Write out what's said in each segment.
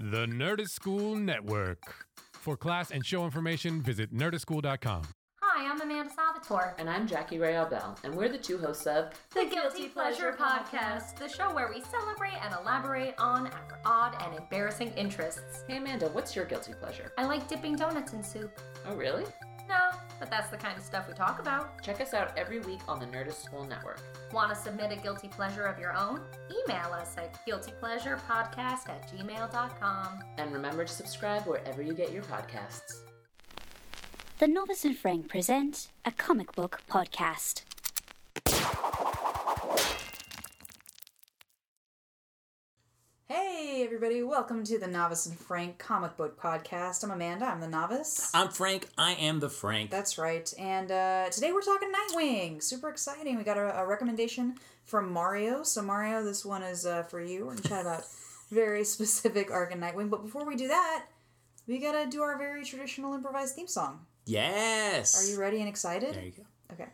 The Nerdist School Network. For class and show information, visit nerdistschool.com. Hi, I'm Amanda Salvatore. And I'm Jackie Ray Bell, and we're the two hosts of The Guilty Pleasure Podcast, the show where we celebrate and elaborate on our odd and embarrassing interests. Hey Amanda, what's your guilty pleasure? I like dipping donuts in soup. Oh, really? No, but that's the kind of stuff we talk about. Check us out every week on the Nerdist School Network. Want to submit a guilty pleasure of your own? Email us at guiltypleasurepodcast at gmail.com. And remember to subscribe wherever you get your podcasts. The Novice and Frank present a comic book podcast. Hey, everybody, welcome to the Novice and Frank comic book podcast. I'm Amanda, I'm the novice. I'm Frank. I am the Frank. That's right. And uh, today we're talking Nightwing. Super exciting. We got a, a recommendation from Mario. So, Mario, this one is uh, for you. We're going to chat about very specific arc in Nightwing. But before we do that, we got to do our very traditional improvised theme song. yes. Are you ready and excited? There you go. Okay.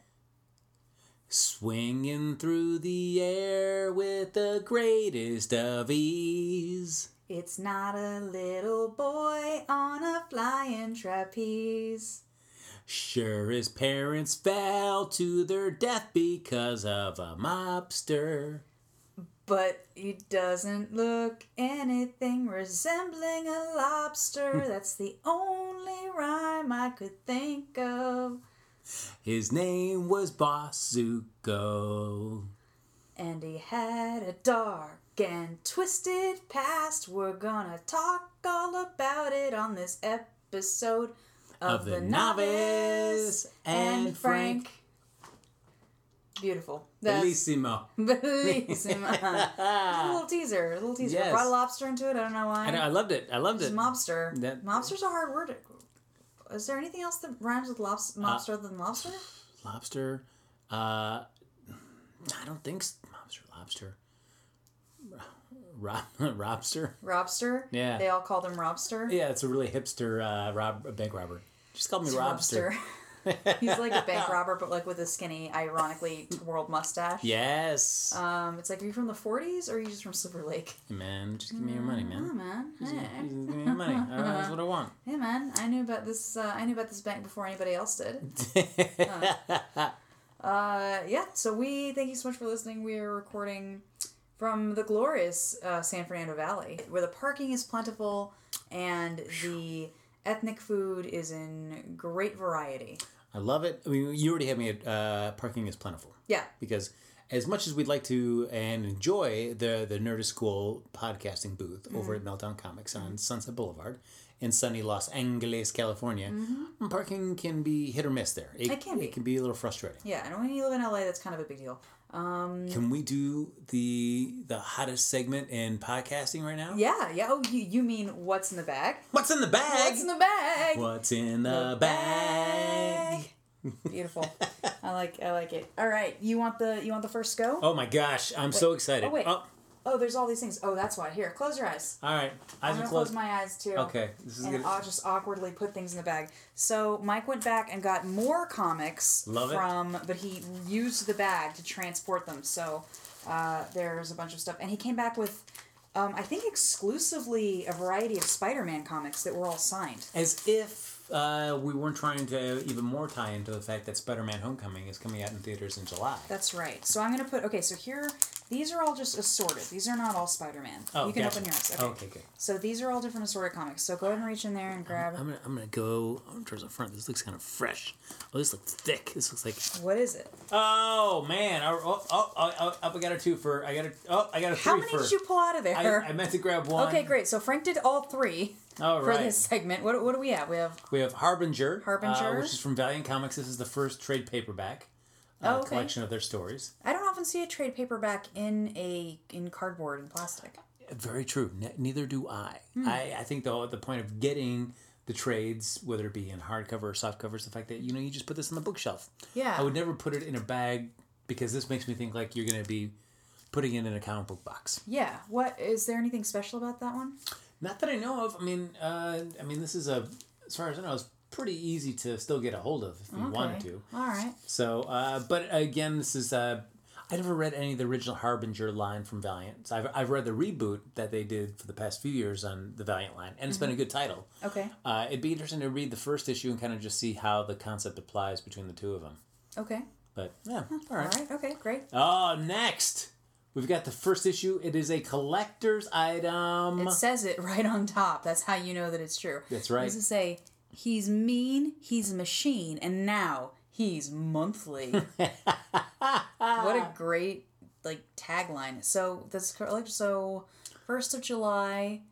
Swinging through the air with the greatest of ease. It's not a little boy on a flying trapeze. Sure, his parents fell to their death because of a mobster. But he doesn't look anything resembling a lobster. That's the only rhyme I could think of. His name was Basuko. And he had a dark and twisted past. We're gonna talk all about it on this episode of, Of The Novice and Frank. Beautiful. Bellissimo. Bellissimo. A little teaser. A little teaser. Yes. Brought a lobster into it. I don't know why. I, know, I loved it. I loved It's it. mobster. That- Mobster's a hard word. Is there anything else that rhymes with lobs- mobster other than lobster? Lobster. Uh, I don't think mobster. Lobster. Rob, robster. Robster? Yeah. They all call them Robster? Yeah, it's a really hipster uh, rob bank robber. Just call me It's Robster. Robster. He's like a bank robber, but like with a skinny, ironically twirled mustache. Yes. Um, it's like, are you from the 40s or are you just from Silver Lake? Hey, man, just give me your money, Oh, man. man. Just Hey. give me your money. Uh, that's what I want. hey, man. I knew about this. Uh, I knew about this bank before anybody else did. Uh, yeah. So we thank you so much for listening. We are recording from the glorious uh, San Fernando Valley, where the parking is plentiful and the ethnic food is in great variety. I love it. I mean, you already have me at uh, parking is plentiful. Yeah. Because as much as we'd like to and enjoy the the Nerdist School podcasting booth over Mm-hmm. at Meltdown Comics on Sunset Boulevard in sunny Los Angeles, California, parking can be hit or miss there. Mm-hmm. It can be. It can be a little frustrating. Yeah, and when you live in LA, that's kind of a big deal. Um, Can we do the the hottest segment in podcasting right now? yeah, yeah. Oh, you, you mean what's in the bag? What's in the bag? What's in the bag? What's in the bag? Beautiful. I like I like it. All right, you want the you want the first go? Oh my gosh, I'm so excited. Oh wait. Oh, Oh, there's all these things. Oh, that's why. Here, close your eyes. all right. eyes I'm gonna close my eyes too. Okay, this is and good. I'll just awkwardly put things in the bag. So Mike went back and got more comics Love it. from, but he used the bag to transport them. So uh, there's a bunch of stuff, and he came back with, um, I think, exclusively a variety of Spider-Man comics that were all signed. As if uh, we weren't trying to even more tie into the fact that Spider-Man: Homecoming is coming out in theaters in July. That's right. So I'm gonna put. Okay, so here, these are all just assorted. These are not all Spider-Man. Oh, you can gotcha. open yours. Okay. Okay, good. So these are all different assorted comics. So go ahead and reach in there and grab. I'm gonna I'm gonna go towards the front. This looks kind of fresh. Oh, this looks thick. This looks like. what is it? Oh man! Oh oh oh! oh, oh I got a two for. I got a oh I got a three How many for. did you pull out of there? I, I meant to grab one. Okay, great. So Frank did all three All for this segment. What, what do we have? We have We have Harbinger, Harbinger. uh, which is from Valiant Comics. This is the first trade paperback uh, Oh, okay. collection of their stories. I don't often see a trade paperback in a in cardboard and plastic. Very true. Ne- neither do I. Hmm. I. I think the the point of getting the trades, whether it be in hardcover or softcover, is the fact that you know you just put this on the bookshelf. Yeah. I would never put it in a bag because this makes me think like you're going to be putting it in a comic book box. Yeah. What is there anything special about that one? Not that I know of. I mean, uh, I mean, this is a, as far as I know, it's pretty easy to still get a hold of if you wanted to. All right. So, uh, but again, this is. Uh, I never read any of the original Harbinger line from Valiant. So I've, I've read the reboot that they did for the past few years on the Valiant line, and it's been a good title. Okay. Uh, it'd be interesting to read the first issue and kind of just see how the concept applies between the two of them. Okay. But yeah, all All right. right. Okay. Great. Oh, next we've got the first issue. It is a collector's item. It says it right on top. That's how you know that it's true. That's right. It does it say he's mean, he's a machine, and now he's monthly. what a great like tagline. So that's correct. So first of July.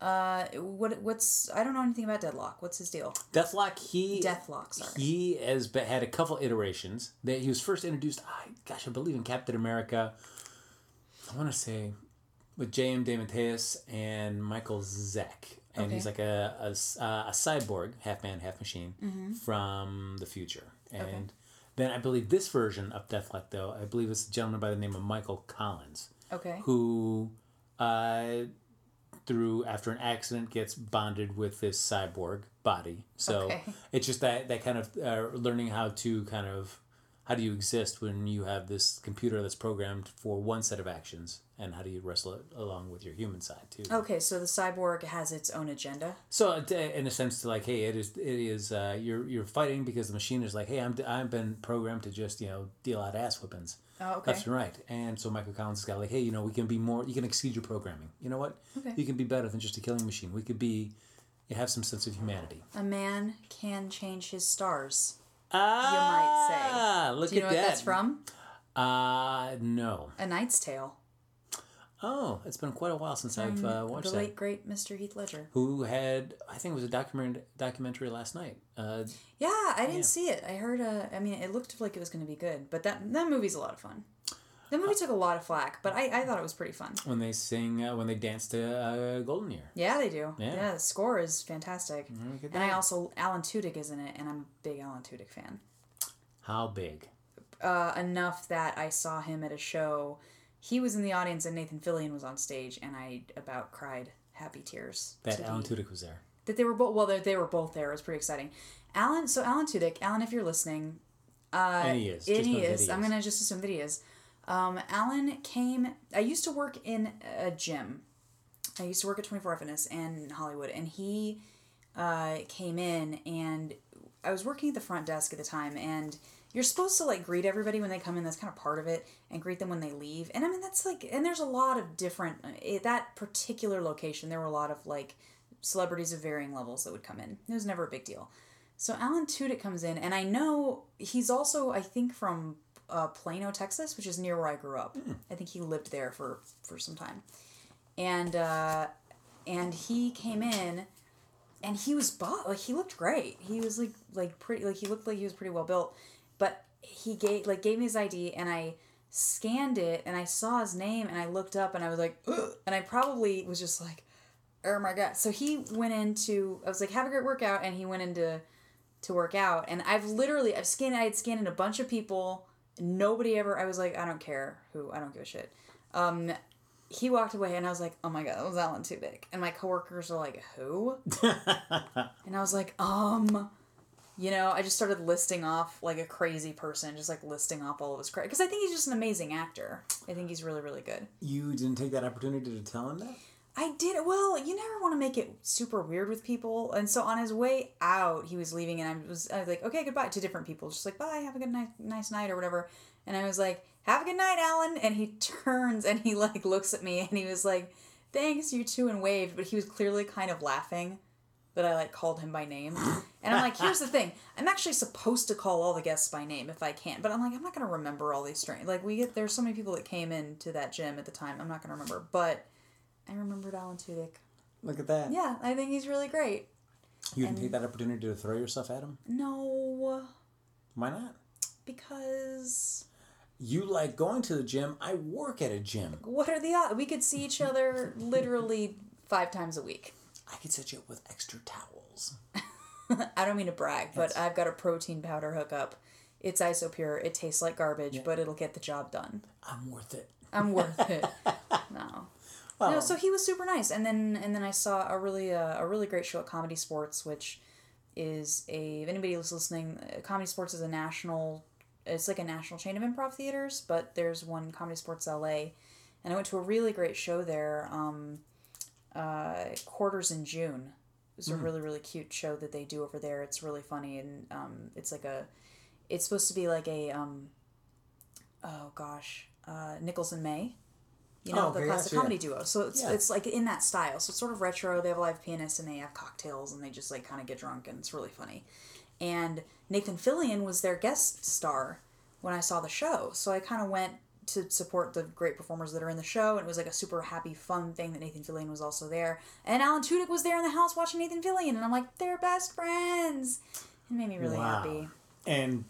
Uh, what what's I don't know anything about Deadlock. What's his deal? Deathlok. He Deathlok. Sorry. He has had a couple iterations. That he was first introduced. I gosh, I believe in Captain America. I want to say with J.M. DeMatteis and Michael Zeck, and he's like Okay. a a, uh, a cyborg, half man, half machine from the future. And then I believe this version of Deathlok, though, I believe it's a gentleman by the name of Michael Collins Okay. who uh, through after an accident gets bonded with this cyborg body so Okay. it's just that that kind of uh, learning how to kind of how do you exist when you have this computer that's programmed for one set of actions and how do you wrestle it along with your human side too Okay, so the cyborg has its own agenda. so in a sense to like hey it is it is uh, you're you're fighting because the machine is like hey I'm I've been programmed to just you know deal out ass whippings Oh, okay. left and right. And so Michael Collins has got like, hey, you know, we can be more. You can exceed your programming. You know what? Okay. You can be better than just a killing machine. We could be, you have some sense of humanity. A man can change his stars. Ah, you might say. look Do you at know what that. that's from? Uh no. A Knight's Tale. Oh, it's been quite a while since I've uh, watched the that. late great Mr. Heath Ledger. Who had? I think it was a documentary documentary last night. Uh, Yeah, I didn't Yeah. see it. I heard. Uh, I mean, it looked like it was going to be good, but that that movie's a lot of fun. That movie took a lot of flack, but I, I thought it was pretty fun. when they sing, uh, when they dance to uh, Golden Year. Yeah, they do. Yeah. Yeah, the score is fantastic. And I also Alan Tudyk is in it, and I'm a big Alan Tudyk fan. How big? Uh, enough that I saw him at a show. He was in the audience, and Nathan Fillion was on stage, and I about cried happy tears. That Alan the- Tudyk was there. that they were both well they, they were both there it was pretty exciting alan so alan tudyk alan if you're listening uh and he is. he is i'm gonna just assume that he is um alan came i used to work in a gym i used to work at 24 fitness in hollywood and he uh came in and i was working at the front desk at the time and you're supposed to like greet everybody when they come in that's kind of part of it and greet them when they leave and i mean that's like and there's a lot of different at that particular location there were a lot of like celebrities of varying levels that would come in. It was never a big deal. So Alan Tudyk comes in, and I know he's also, I think, from uh, Plano, Texas, which is near where I grew up. I think he lived there for for some time, and uh, and he came in, and he was bought like he looked great. He was like like pretty like he looked like he was pretty well built, but he gave like gave me his ID, and I scanned it, and I saw his name, and I looked up, and I was like, Ugh, and I probably was just like oh my god. So he went into i was like have a great workout and he went into to work out. And i've literally i've scanned i had scanned in a bunch of people nobody ever i was like i don't care who i don't give a shit. Um he walked away and i was like oh my god that was alan tudyk. And my coworkers are like who? And i was like um you know i just started listing off like a crazy person just like listing off all of his credit because i think he's just an amazing actor. I think he's really really good. You didn't take that opportunity to tell him that? I did. Well, you never want to make it super weird with people. And so on his way out, he was leaving, and I was, I was like, okay, goodbye to different people. Just like, bye, have a good night, nice night, or whatever. And I was like, have a good night, Alan. And he turns and he like looks at me and he was like, thanks, you too, and waved. But he was clearly kind of laughing that I like called him by name. And I'm like, here's the thing. I'm actually supposed to call all the guests by name if I can. But I'm like, I'm not going to remember all these strange. Like, we get, there's so many people that came into that gym at the time. I'm not going to remember. But I remembered Alan Tudyk. Look at that. Yeah, I think he's really great. You didn't take that opportunity to throw yourself at him? No, Why not? because You like going to the gym. I work at a gym. what are the odds? We could see each other literally five times a week. I could set you up with extra towels. I don't mean to brag, but I've got a protein powder hookup. It's isopure. It tastes like garbage, but it'll get the job done. I'm worth it. I'm worth it. No. No, so he was super nice, and then and then I saw a really uh, a really great show at Comedy Sports, which is a if anybody was listening, uh, Comedy Sports is a national it's like a national chain of improv theaters, but there's one Comedy Sports LA, and I went to a really great show there. Um, uh, Quarters in June. It's a really really cute show that they do over there. It's really funny and um, it's like a, it's supposed to be like a um, oh gosh, uh, Nichols and May. You know Oh, the classic gotcha, yeah. comedy duo. So it's Yeah. it's like in that style. So it's sort of retro. They have a live pianist and they have cocktails and they just like kind of get drunk and it's really funny. And Nathan Fillion was their guest star when I saw the show. So I kind of went to support the great performers that are in the show, and it was like a super happy, fun thing that Nathan Fillion was also there. And Alan Tudyk was there in the house watching Nathan Fillion, and I'm like, they're best friends. It made me really Wow. happy. And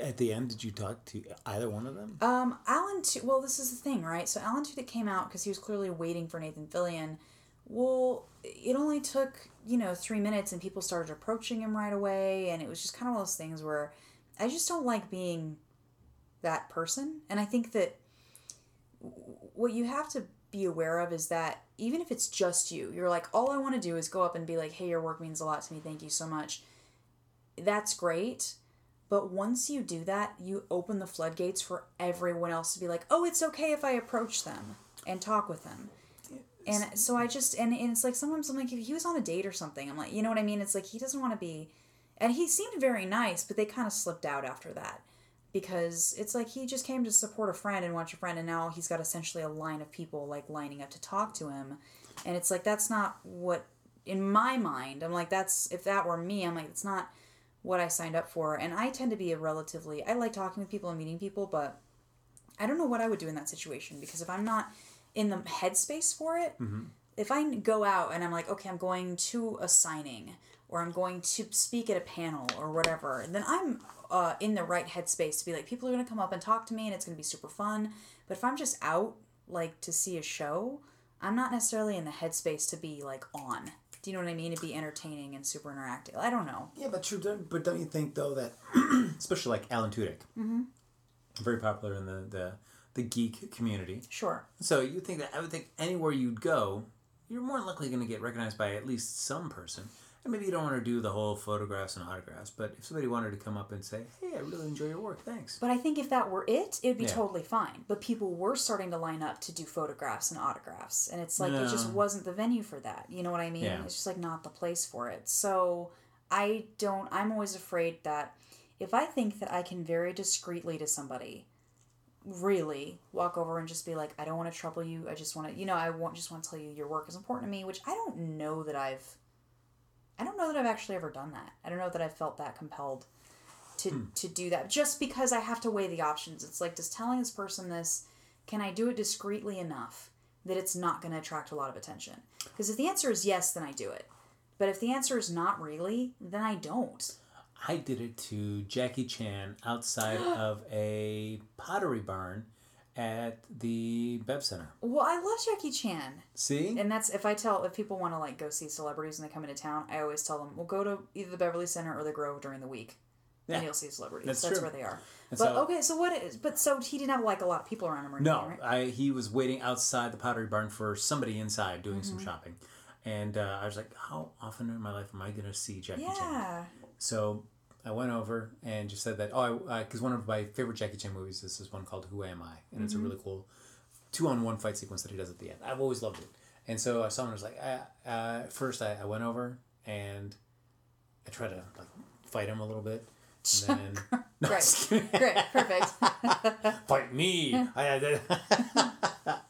at the end, did you talk to either one of them? Um, Alan, Tu- well, this is the thing, right? So Alan Tudyk came out because he was clearly waiting for Nathan Fillion. Well, it only took you know three minutes, and people started approaching him right away, and it was just kind of one of those things where I just don't like being that person, and I think that what you have to be aware of is that even if it's just you, you're like, all I want to do is go up and be like, hey, your work means a lot to me, thank you so much. That's great. But once you do that, you open the floodgates for everyone else to be like, oh, it's okay if I approach them and talk with them. And so I just, and, and it's like sometimes I'm like, if he was on a date or something, I'm like, you know what I mean? It's like he doesn't want to be, and he seemed very nice, but they kind of slipped out after that because it's like he just came to support a friend and watch a friend, and now he's got essentially a line of people like lining up to talk to him. And it's like, that's not what, in my mind, I'm like, that's, if that were me, I'm like, it's not what I signed up for. And I tend to be a relatively, I like talking with people and meeting people, but I don't know what I would do in that situation because if I'm not in the headspace for it, if I go out and I'm like, okay, I'm going to a signing or I'm going to speak at a panel or whatever, then I'm uh, in the right headspace to be like, people are going to come up and talk to me and it's going to be super fun. But if I'm just out, like, to see a show, I'm not necessarily in the headspace to be, like, on. Do you know what I mean? To be entertaining and super interactive. I don't know. Yeah, but true. But don't you think though that, especially like Alan Tudyk, mm-hmm. very popular in the, the the geek community. Sure. So you think that I would think anywhere you'd go, you're more likely going to get recognized by at least some person. And maybe you don't want to do the whole photographs and autographs, but if somebody wanted to come up and say, "Hey, I really enjoy your work, thanks," But I think if that were it, it would be Yeah. totally fine. But people were starting to line up to do photographs and autographs. And it's like, it just wasn't the venue for that. You know what I mean? Yeah. It's just like not the place for it. So I don't, I'm always afraid that if I think that I can very discreetly to somebody, really walk over and just be like, I don't want to trouble you. I just want to, you know, I want, just want to tell you your work is important to me, which I don't know that I've, I don't know that I've actually ever done that. I don't know that I've felt that compelled to hmm. to do that just because I have to weigh the options. It's like just telling this person this, can I do it discreetly enough that it's not going to attract a lot of attention? Because if the answer is yes, then I do it. But if the answer is not really, then I don't. I did it to Jackie Chan outside of a pottery barn at the Bev Center. Well, I love Jackie Chan. See, And that's if I tell if people want to like go see celebrities and they come into town, I always tell them, "Well, go to either the Beverly Center or the Grove during the week, Yeah. and you'll see celebrities. That's That's, where they are." And but so- okay, so what is? But so he didn't have like a lot of people around him or anything, No, right? I he was waiting outside the pottery barn for somebody inside doing some Mm-hmm. shopping, and uh, I was like, "How often in my life am I going to see Jackie Chan?" Yeah. So I went over and just said that oh, because one of my favorite Jackie Chan movies is this one called Who Am I, and it's a really cool two-on-one fight sequence that he does at the end. I've always loved it, and so I saw him. and I was like, uh, uh, first I, I went over and I tried to like fight him a little bit. And then, No, Great. Great. Perfect. fight me. I, I,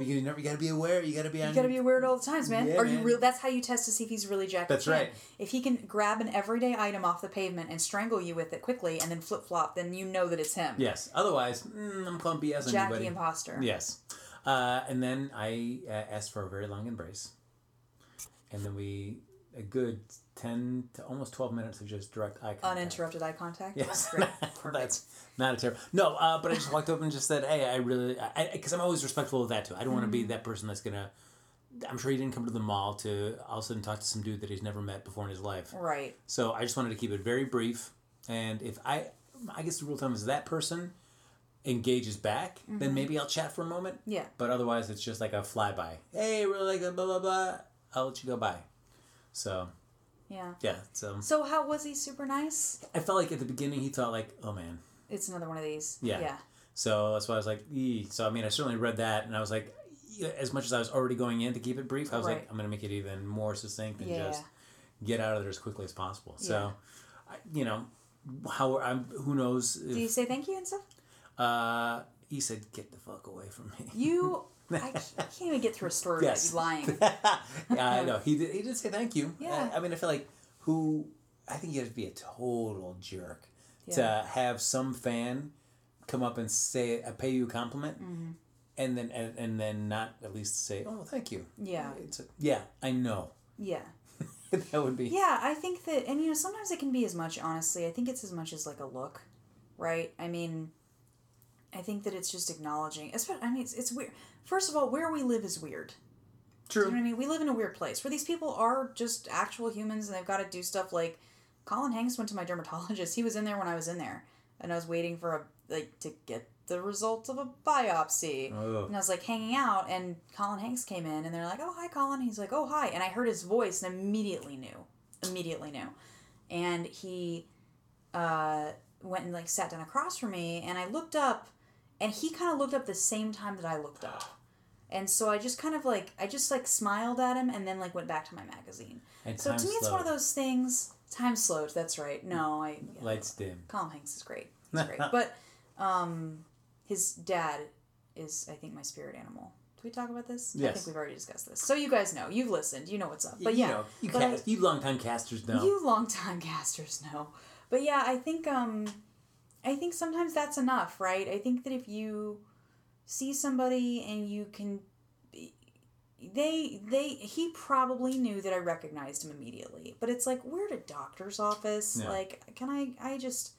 you, never, you gotta be aware. You gotta be on. You gotta be weird all the times, man. Yeah, Are you real? That's how you test to see if he's really Jackie That's Chan. right. If he can grab an everyday item off the pavement and strangle you with it quickly and then flip flop, then you know that it's him. Yes. Otherwise, mm, I'm calling as Jackie anybody. imposter. Yes. Uh, and then I uh, asked for a very long embrace. And then we, a good 10 to almost 12 minutes of just direct eye contact. Uninterrupted eye contact. Yes. Great. That's not a terrible. No, uh, but I just walked up and just said, hey, I really, because I'm always respectful of that too. I don't want to Mm-hmm. be that person that's going to, I'm sure he didn't come to the mall to all of a sudden talk to some dude that he's never met before in his life. Right. So I just wanted to keep it very brief. And if I, I guess the rule of thumb is that person engages back, then maybe I'll chat for a moment. Mm-hmm. Yeah. But otherwise, it's just like a flyby. Hey, really like blah blah blah. I'll let you go by. So Yeah. yeah, so So how was he? Super nice. I felt like at the beginning he thought like, oh man, It's another one of these. Yeah. Yeah. So that's why I was like, so I mean, I certainly read that, and I was like, as much as I was already going in to keep it brief, I was Right. like, I'm gonna make it even more succinct and Yeah. just get out of there as quickly as possible. So, Yeah. I, you know, how I'm, who knows? Do you say thank you and stuff? uh, he said, "Get the fuck away from me." You, I can't, even get through a story Yes. without you lying. yeah, I know. He did. He did say thank you. Yeah. I, I mean, I feel like who. I think you have to be a total jerk Yeah. to have some fan come up and say, uh, pay you a compliment, Mm-hmm. and then and, and then not at least say, oh, thank you. Yeah. It's a, yeah, I know. Yeah. that would be. Yeah, I think that, and you know, sometimes it can be as much, honestly, I think it's as much as like a look, right? I mean, I think that it's just acknowledging, especially, I mean, it's, it's weird. First of all, where we live is weird. True. You know what I mean? We live in a weird place where these people are just actual humans and they've got to do stuff like Colin Hanks went to my dermatologist. He was in there when I was in there and I was waiting for a, like, to get the results of a biopsy. And I was like hanging out and Colin Hanks came in and they're like, oh, hi, Colin. He's like, oh, hi. And I heard his voice and immediately knew. Immediately knew. And he uh, went and like sat down across from me and I looked up and he kind of looked up the same time that I looked up. And so I just kind of like I just like smiled at him and then like went back to my magazine. And So to me, it's one of those things. Time slowed. That's right. No, I yeah, Lights dim. Colin Hanks is great. He's great. But um, his dad is, I think, my spirit animal. Did we talk about this? Yes. I think we've already discussed this. So you guys know. You've listened. You know what's up. But you yeah, know, you, but I- cast, you longtime casters know. you longtime casters know. But yeah, I think um I think sometimes that's enough, right? I think that if you see somebody and you can they they he probably knew that I recognized him immediately. But it's like we're at a doctor's office. Yeah. Like can I I just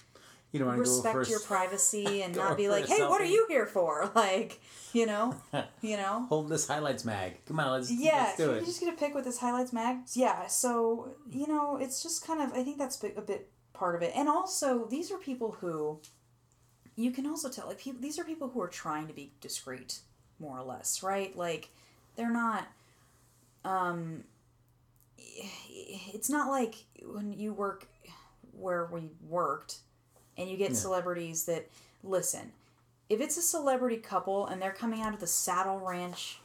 you don't want to go respect your privacy and not be like, "Hey, what are you here for?" Like, you know, you know. Hold this highlights mag. Come on, let's, Yeah, let's do it. you just get a pic with this highlights mag? Yeah, so you know, it's just kind of I think that's a bit part of it, and also these are people who you can also tell like people these are people who are trying to be discreet, more or less, right? Like they're not. Um, it's not like when you work where we worked, and you get Yeah. celebrities that listen. If it's a celebrity couple and they're coming out of the Saddle Ranch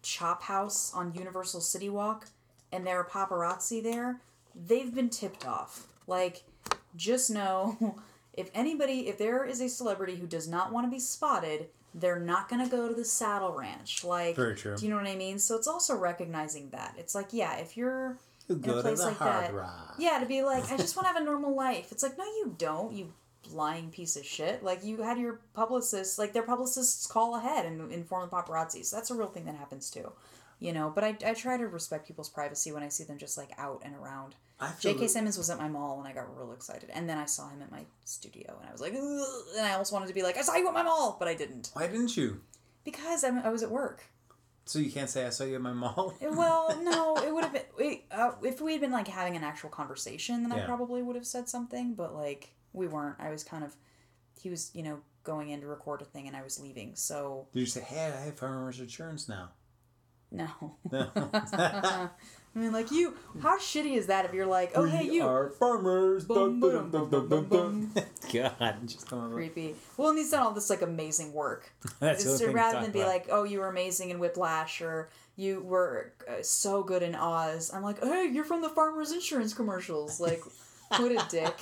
chop house on Universal City Walk and there are paparazzi there, they've been tipped off. Like, just know if anybody, if there is a celebrity who does not want to be spotted, they're not going to go to the Saddle Ranch. Like, Very true. do you know what I mean? So it's also recognizing that. It's like, yeah, if you're You in a place the like hard that, rock. yeah, to be like, I just want to have a normal life. It's like, no, you don't, you lying piece of shit. Like, you had your publicists, like, their publicists call ahead and inform the paparazzi. So that's a real thing that happens too. You know, but I, I try to respect people's privacy when I see them just like out and around. J.K. that- Simmons was at my mall and I got real excited. And then I saw him at my studio and I was like, Ugh, and I almost wanted to be like, I saw you at my mall, but I didn't. Why didn't you? Because I'm, I was at work. So you can't say I saw you at my mall. Well, no, it would have been uh, if we had been like having an actual conversation, then I probably would have said something. But like we weren't. I was kind of he was you know going in to record a thing, and I was leaving. So Did you say, "Hey, I have farmers insurance now"? no. No. I mean, like you. How shitty is that if you're like, oh hey you. are farmers. Bum, Dun, dun, dun, bum, dun, bum, dun, dun. God, just come on. Creepy. Well, and he's done all this like amazing work. That's It's- other thing to rather than be about. like, oh, you were amazing in Whiplash or you were uh, so good in Oz. I'm like, hey, you're from the Farmers Insurance commercials. Like, what a dick.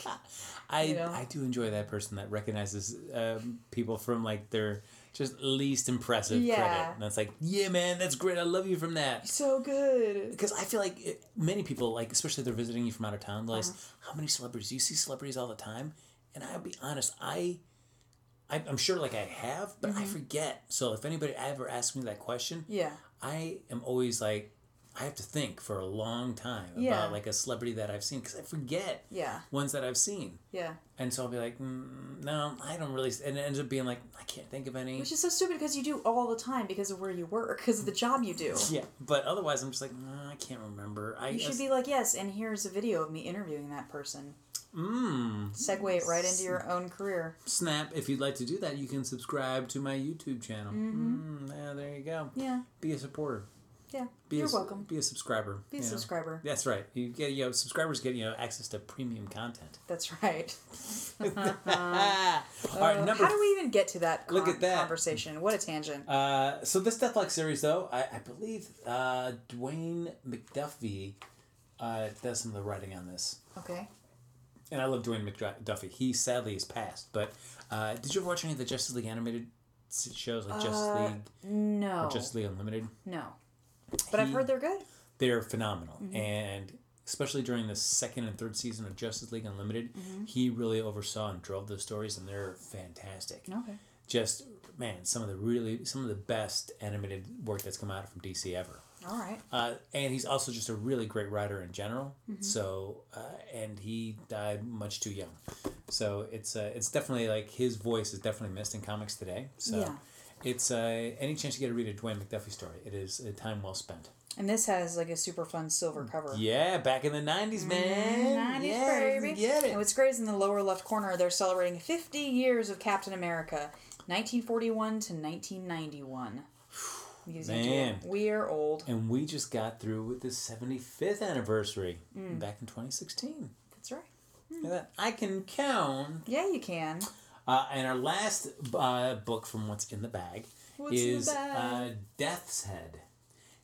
I you know? I do enjoy that person that recognizes um, people from like their just least impressive Yeah. credit, and that's like, yeah, man, that's great. I love you from that. So good. Because I feel like it, many people, like especially if they're visiting you from out of town, they're like, Uh-huh. how many celebrities? Do you see celebrities all the time, and I'll be honest, I, I I'm sure like I have, but Mm-hmm. I forget. So if anybody ever asks me that question, Yeah. I am always like, I have to think for a long time Yeah. about like a celebrity that I've seen because I forget Yeah. ones that I've seen. Yeah. And so I'll be like, mm, no, I don't really. And it ends up being like, I can't think of any. Which is so stupid because you do all the time because of where you work, because of the job you do. Yeah, but otherwise, I'm just like, "Nah, I can't remember. I You should be like, yes, and here's a video of me interviewing that person. Mmm. Segue it right into your own career. Snap. If you'd like to do that, you can subscribe to my YouTube channel. Mm-hmm. yeah, there you go. Yeah. Be a supporter. Yeah, Be you're a, welcome. Be a subscriber. Be a know. subscriber. That's right. You get you know subscribers get you know access to premium content. That's right. All right, Uh, number. how do we even get to that, Look at that. conversation? What a tangent. Uh, so this Deathlok series, though, I, I believe uh, Dwayne McDuffie uh, does some of the writing on this, okay. and I love Dwayne McDuffie. He sadly is passed, but uh, did you ever watch any of the Justice League animated shows like Justice Uh, League No. or Justice League Unlimited? No. But I've heard they're good. They're phenomenal, Mm-hmm. and especially during the second and third season of Justice League Unlimited, Mm-hmm. he really oversaw and drove those stories, and they're fantastic. Okay. Just man, some of the really some of the best animated work that's come out from DC ever. All right. Uh, and he's also just a really great writer in general. Mm-hmm. So, uh, and he died much too young. So it's uh, it's definitely like his voice is definitely missed in comics today. So Yeah. It's uh, any chance you get to read a Dwayne McDuffie story, it is a time well spent. And this has like a super fun silver cover. Yeah, back in the nineties, man. 90s, yeah, baby. Get it. And what's great is in the lower left corner, they're celebrating 50 years of Captain America, 1941 to 1991. Gives you an idea. Man. We are old. And we just got through with the seventy fifth anniversary Mm. back in twenty sixteen. That's right. Look at that. I can count. Yeah, you can. Uh, and our last uh, book from What's in the Bag What's in the is bag? Uh, Death's Head,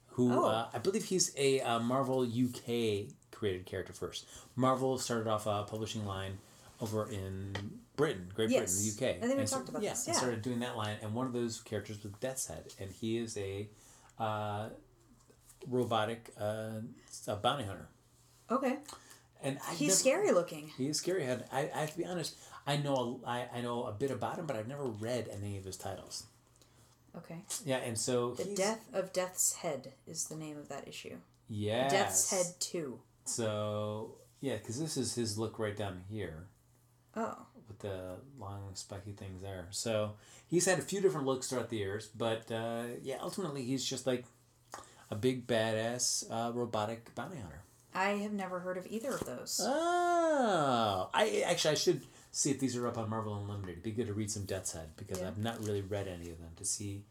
who Oh. uh, I believe he's a uh, Marvel UK created character first. Marvel started off a publishing line over in Britain, Great Yes. Britain, the UK. I think we talked about yeah, this, yeah. started doing that line, and one of those characters was Death's Head, and he is a uh, robotic uh, a bounty hunter. Okay. And I He's scary looking. he is scary. I I have to be honest. I know a, I, I know a bit about him, but I've never read any of his titles. Okay. Yeah, and so The he's, Death of Death's Head is the name of that issue. Yeah. Death's Head 2. So yeah, because this is his look right down here Oh. with the long spiky things there. So he's had a few different looks throughout the years, but uh, yeah, ultimately he's just like a big badass uh, robotic bounty hunter. I have never heard of either of those. Oh, I actually I should see if these are up on Marvel Unlimited. It'd be good to read some Death's Head because Yeah. I've not really read any of them to see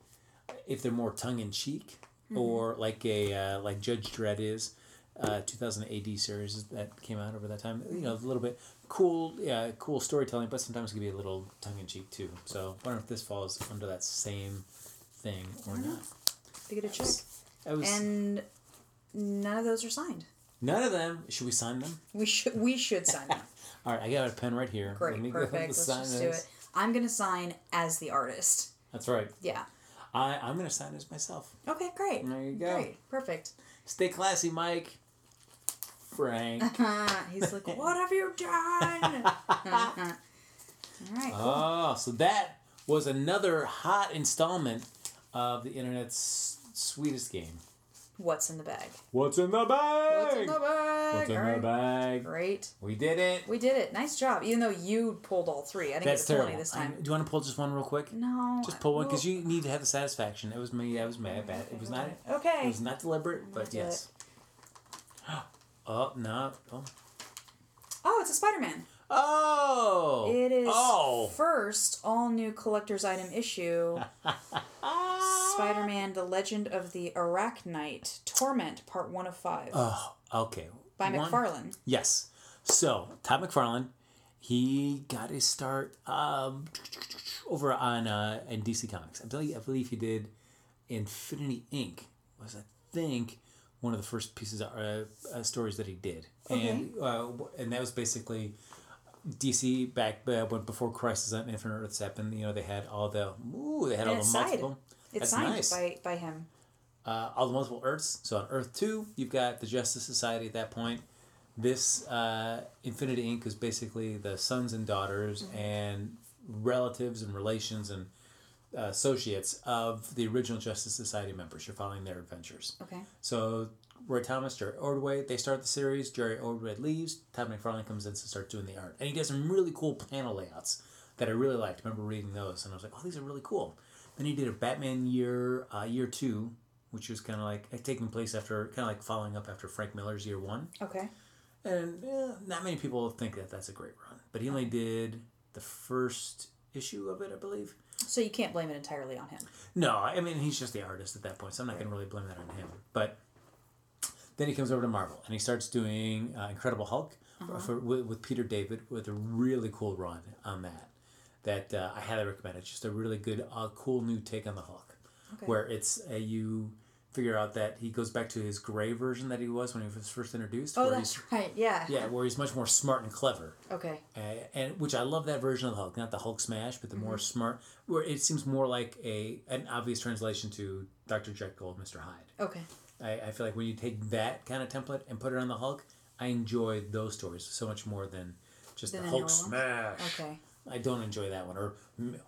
if they're more tongue in cheek Mm-hmm. or like a uh, like Judge Dredd is. Uh, 2000 AD series that came out over that time. You know, a little bit cool, yeah, cool storytelling, but sometimes it can be a little tongue in cheek too. So, I wonder if this falls under that same thing or not. Be good to check. I was And none of those are signed. none of them. Should we sign them? We should we should sign them. All right, I got a pen right here. Great, Let me perfect. Let's just do it. I'm gonna sign as the artist. That's right. Yeah. I, I'm going to sign as myself. Okay, great. There you go. Great, perfect. Stay classy, Mike. Frank. He's like, "What have you done?" All right, cool. oh, so that was another hot installment of the internet's sweetest game. What's in the bag? What's in the bag? What's in the bag? What's in All the right. bag? Great. We did it. We did it. Nice job. Even though you pulled all three, I didn't That's get to pull terrible. any this I- time. do you want to pull just one real quick? No. Just pull one because you need to have the satisfaction. It was me. I was mad. Bad. It was not. Okay. It was not deliberate, but do yes. Oh no! Oh. Oh, it's a Spider-Man. Oh. It is Oh. first all new collector's item issue. Spider-Man: The Legend of the Arachknight Torment, Part One of Five, Oh. Okay. by One- McFarlane. Yes. So Todd McFarlane, he got his start um, over on uh, in DC Comics. I believe I believe he did Infinity Inc. Was I think one of the first pieces of uh, uh, stories that he did, and uh, and that was basically. DC back uh, when before Crisis on Infinite Earths happened, you know they had all the ooh they had And all the multiple. It's That's signed nice by by him. uh, all the multiple Earths. So on Earth two, you've got the Justice Society at that point. This uh, Infinity Inc. is basically the sons and daughters and relatives and relations and uh, associates of the original Justice Society members. You're following their adventures. Okay. So Roy Thomas, Jerry Ordway, they start the series. Jerry Ordway leaves. Todd McFarlane comes in to start doing the art, and he does some really cool panel layouts that I really liked. I remember reading those, and I was like, "Oh, these are really cool." Then he did a Batman year, uh, year two, which was kind of like taking place after, kind of like following up after Frank Miller's year one. Okay. And eh, not many people think that that's a great run, but he only did the first issue of it, I believe. So you can't blame it entirely on him. No, I mean he's just the artist at that point, so I'm not going to really blame that on him. But then he comes over to Marvel and he starts doing uh, Incredible Hulk for, with, with Peter David with a really cool run on that. That uh, I highly recommend. It's just a really good, uh, cool new take on the Hulk, Okay. where it's uh, you figure out that he goes back to his gray version that he was when he was first introduced. Oh, that's he's, right. Yeah. yeah, where he's much more smart and clever. Okay. Uh, and which I love that version of the Hulk, not the Hulk smash, but the more Mm-hmm. smart, where it seems more like a an obvious translation to Doctor Jekyll, and Mister Hyde. Okay. I, I feel like when you take that kind of template and put it on the Hulk, I enjoy those stories so much more than just Than the Hulk smash. Okay. I don't enjoy that one. Or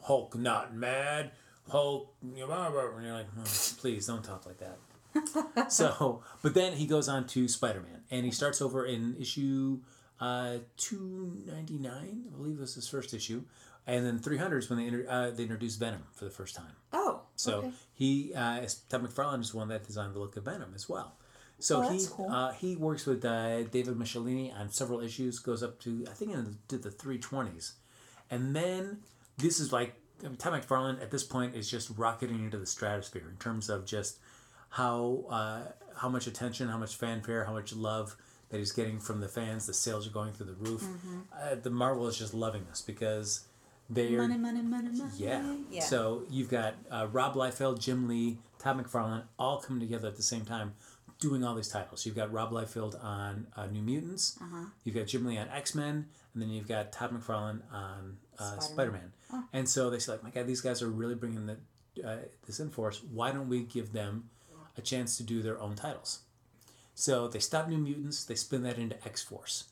Hulk not mad, Hulk, and you're like, "Oh, please don't talk like that. so, but then he goes on to Spider Man, and he starts over in issue uh, two ninety nine, I believe was his first issue, and then three hundred is when they inter- uh, they introduced Venom for the first time. Oh. So okay. he, uh, Todd McFarlane is the one that designed the look of Venom as well. So Oh, he cool. uh, he works with uh, David Michelinie on several issues, goes up to I think into the three twenties, and then this is like I mean, Todd McFarlane at this point is just rocketing into the stratosphere in terms of just how uh, how much attention, how much fanfare, how much love that he's getting from the fans. The sales are going through the roof. Mm-hmm. Uh, the Marvel is just loving this because they are Money, money, money, money. yeah. Yeah. So you've got uh, Rob Liefeld, Jim Lee, Todd McFarlane all coming together at the same time doing all these titles. You've got Rob Liefeld on uh, New Mutants, Uh-huh. you've got Jim Lee on X Men, and then you've got Todd McFarlane on uh, Spider Spider-Man. Man. And so they say, like, my God, these guys are really bringing the, uh, this in for us. Why don't we give them a chance to do their own titles? So they stop New Mutants, they spin that into X Force.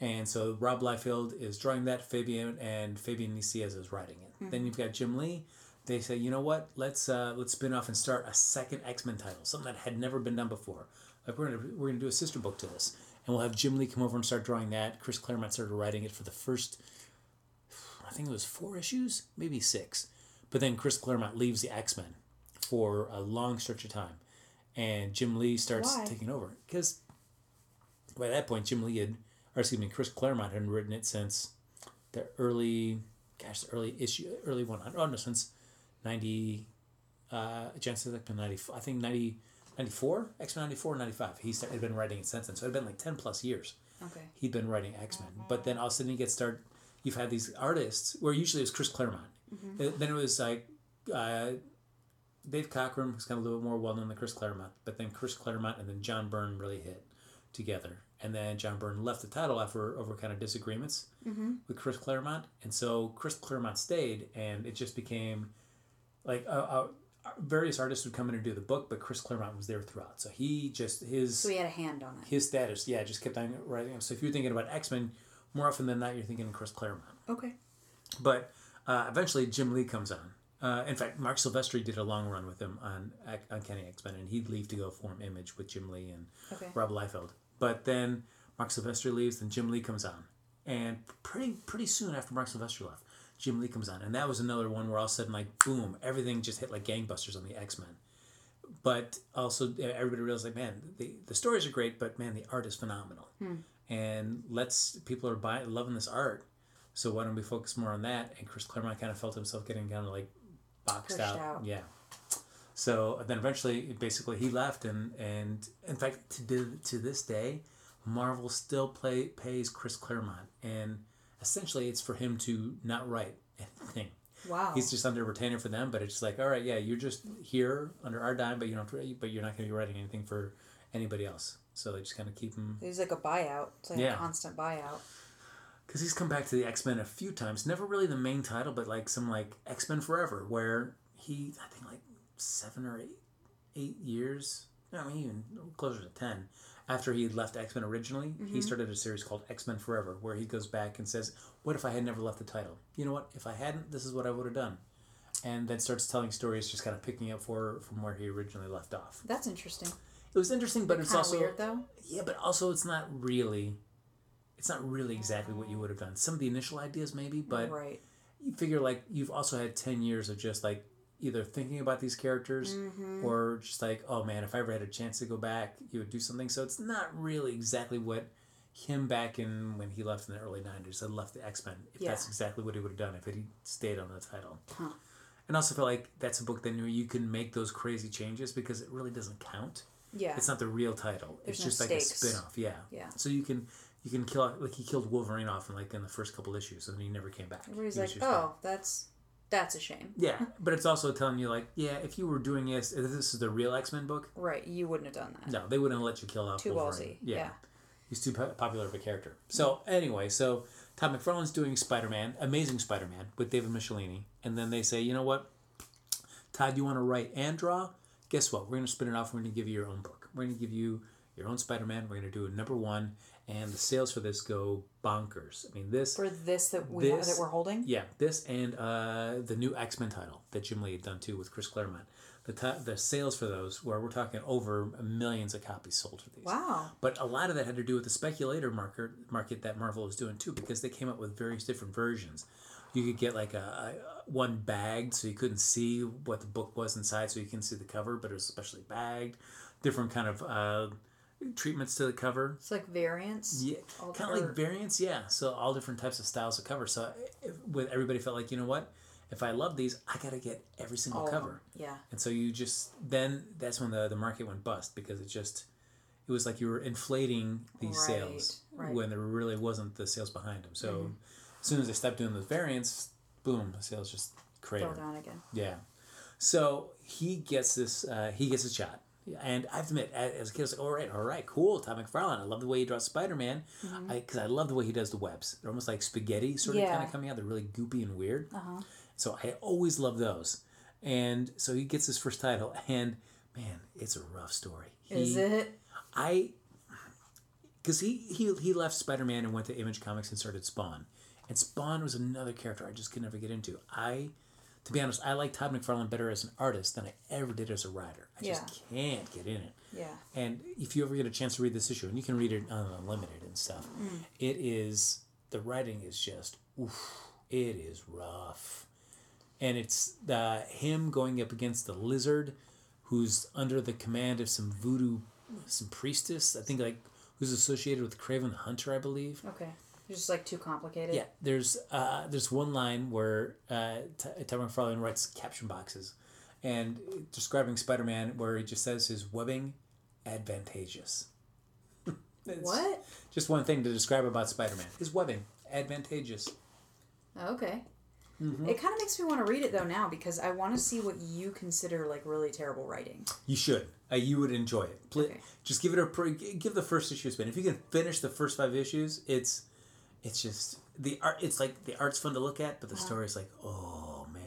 And so Rob Liefeld is drawing that, Fabian and Fabian Nicieza is writing it. Then you've got Jim Lee. They say, you know what? Let's uh, let's spin off and start a second X Men title, something that had never been done before. Like we're gonna we're gonna do a sister book to this, and we'll have Jim Lee come over and start drawing that. Chris Claremont started writing it for the first, I think it was four issues, maybe six. But then Chris Claremont leaves the X Men for a long stretch of time, and Jim Lee starts Why? taking over because by that point Jim Lee had, or excuse me, Chris Claremont had written it since the early, gosh, the early issue, early one hundred, oh no, since ninety, uh, X Men ninety, I think 90, 94, X Men ninety four, ninety five. He started, had been writing it since then, so it had been like ten plus years Okay. he'd been writing X Men, but then all of a sudden he gets started. You've had these artists where usually it was Chris Claremont, Uh, then it was like uh, Dave Cockrum, who's kind of a little bit more well known than Chris Claremont, but then Chris Claremont and then John Byrne really hit together, and then John Byrne left the title after over kind of disagreements with Chris Claremont, and so Chris Claremont stayed, and it just became like uh, uh, various artists would come in and do the book, but Chris Claremont was there throughout, so he just his So he had a hand on it. his status, yeah, just kept on writing. So if you're thinking about X Men, more often than not, you're thinking Chris Claremont. Okay. But uh, eventually, Jim Lee comes on. Uh, in fact, Marc Silvestri did a long run with him on on Kenny X Men, and he'd leave to go form Image with Jim Lee and Okay. Rob Liefeld. But then Marc Silvestri leaves, then Jim Lee comes on, and pretty pretty soon after Marc Silvestri left, Jim Lee comes on, and that was another one where all of a sudden, like boom, everything just hit like gangbusters on the X Men. But also, everybody realized like, man, the the stories are great, but man, the art is phenomenal, hmm. and let's people are buying loving this art. So why don't we focus more on that? And Chris Claremont kind of felt himself getting kind of like boxed out. out. Yeah. So then eventually, basically, he left, and and in fact, to to this day, Marvel still play pays Chris Claremont, and essentially, it's for him to not write anything. Wow. He's just under retainer for them, but it's just like, all right, yeah, you're just here under our dime, but you don't, have to- but you're not going to be writing anything for anybody else. So they just kind of keep him He's like a buyout. It's like Yeah. a constant buyout. because he's come back to the X Men a few times. Never really the main title, but like some like X Men Forever, where he I think like seven or eight eight years. I mean, even closer to ten. After he left X Men originally, he mm-hmm. started a series called X Men Forever, where he goes back and says, "What if I had never left the title? You know what? If I hadn't, this is what I would have done." And then starts telling stories, just kind of picking up for from where he originally left off. That's interesting. It was interesting, but it's Kinda also weird though. yeah, but also it's not really. It's not really exactly what you would have done. Some of the initial ideas, maybe, but right. you figure like you've also had 10 years of just like either thinking about these characters Mm-hmm. or just like oh man if i ever had a chance to go back you would do something so it's not really exactly what him back in when he left in the early 90s had left the x-men if that's exactly what he would have done if he stayed on the title and also feel like that's a book then where you can make those crazy changes because it really doesn't count. Yeah. It's not the real title. There's it's no just like stakes. a spin-off. Yeah. Yeah. So you can you can kill like he killed Wolverine off in like in the first couple issues and then he never came back. Everybody's like, oh, that's that's a shame. Yeah, but it's also telling you like, yeah, if you were doing this, if this is the real X Men book, Right. You wouldn't have done that. no, they wouldn't let you kill off Too Wolverine. ballsy. Yeah. he's too popular of a character. So anyway, so Todd McFarlane's doing Spider Man, Amazing Spider Man with David Michelinie, and then they say, you know what, Todd, you want to write and draw? Guess what? We're going to spin it off. We're going to give you your own book. We're going to give you your own Spider Man. We're going to do a number one, and the sales for this go bonkers. I mean, this For this that we This- that we're holding. yeah, this and uh, the new X Men title that Jim Lee had done too with Chris Claremont. The ti- the sales for those where we're talking over millions of copies sold for these. Wow. But a lot of that had to do with the speculator market market that Marvel was doing too, because they came up with various different versions. You could get like a, a one bagged, so you couldn't see what the book was inside, so you can see the cover, but it was especially bagged. Different kind of uh, treatments to the cover. It's like variants. Yeah, kind of like variants. Yeah, so all different types of styles of cover. So with everybody felt like you know what, if I love these, I gotta get every single all cover. Yeah. And so you just then that's when the the market went bust because it just it was like you were inflating these Right, sales right. Mm-hmm. when there really wasn't the sales behind them. So as soon as they stopped doing those variants, boom, the sales just Fell cratered. down again. Yeah. So he gets this. Uh, he gets a shot. And I have to admit, as a kid, I was like, all right, all right, cool, Todd McFarlane. I love the way he draws Spider Man because mm-hmm. I, love the way he does the webs. They're almost like spaghetti, sort of kind of coming out. They're really goopy and weird. Uh-huh. So I always love those. And so he gets his first title, and man, it's a rough story. Is it? I because he, he he left Spider Man and went to Image Comics and started Spawn, and Spawn was another character I just could never get into. I, to be honest, I like Todd McFarlane better as an artist than I ever did as a writer. I just can't get in it. Yeah. And if you ever get a chance to read this issue, and you can read it on Unlimited and stuff, mm. it is the writing is just oof, it is rough, and it's the him going up against the lizard, who's under the command of some voodoo, some priestess. I think like who's associated with Kraven the Hunter, I believe. Okay. Just like too complicated. Yeah, there's uh, there's one line where uh, T- Todd McFarlane writes caption boxes, and describing Spider-Man, where he just says his webbing advantageous. What? Just one thing to describe about Spider-Man: his webbing advantageous. Okay. Mm-hmm. It kind of makes me want to read it though now because I want to see what you consider like really terrible writing. You should. Uh, you would enjoy it. Pl- Okay. Just give it a pre- give the first issue a spin. If you can finish the first five issues, it's it's just the art. It's like the art's fun to look at, but the story's like, oh man.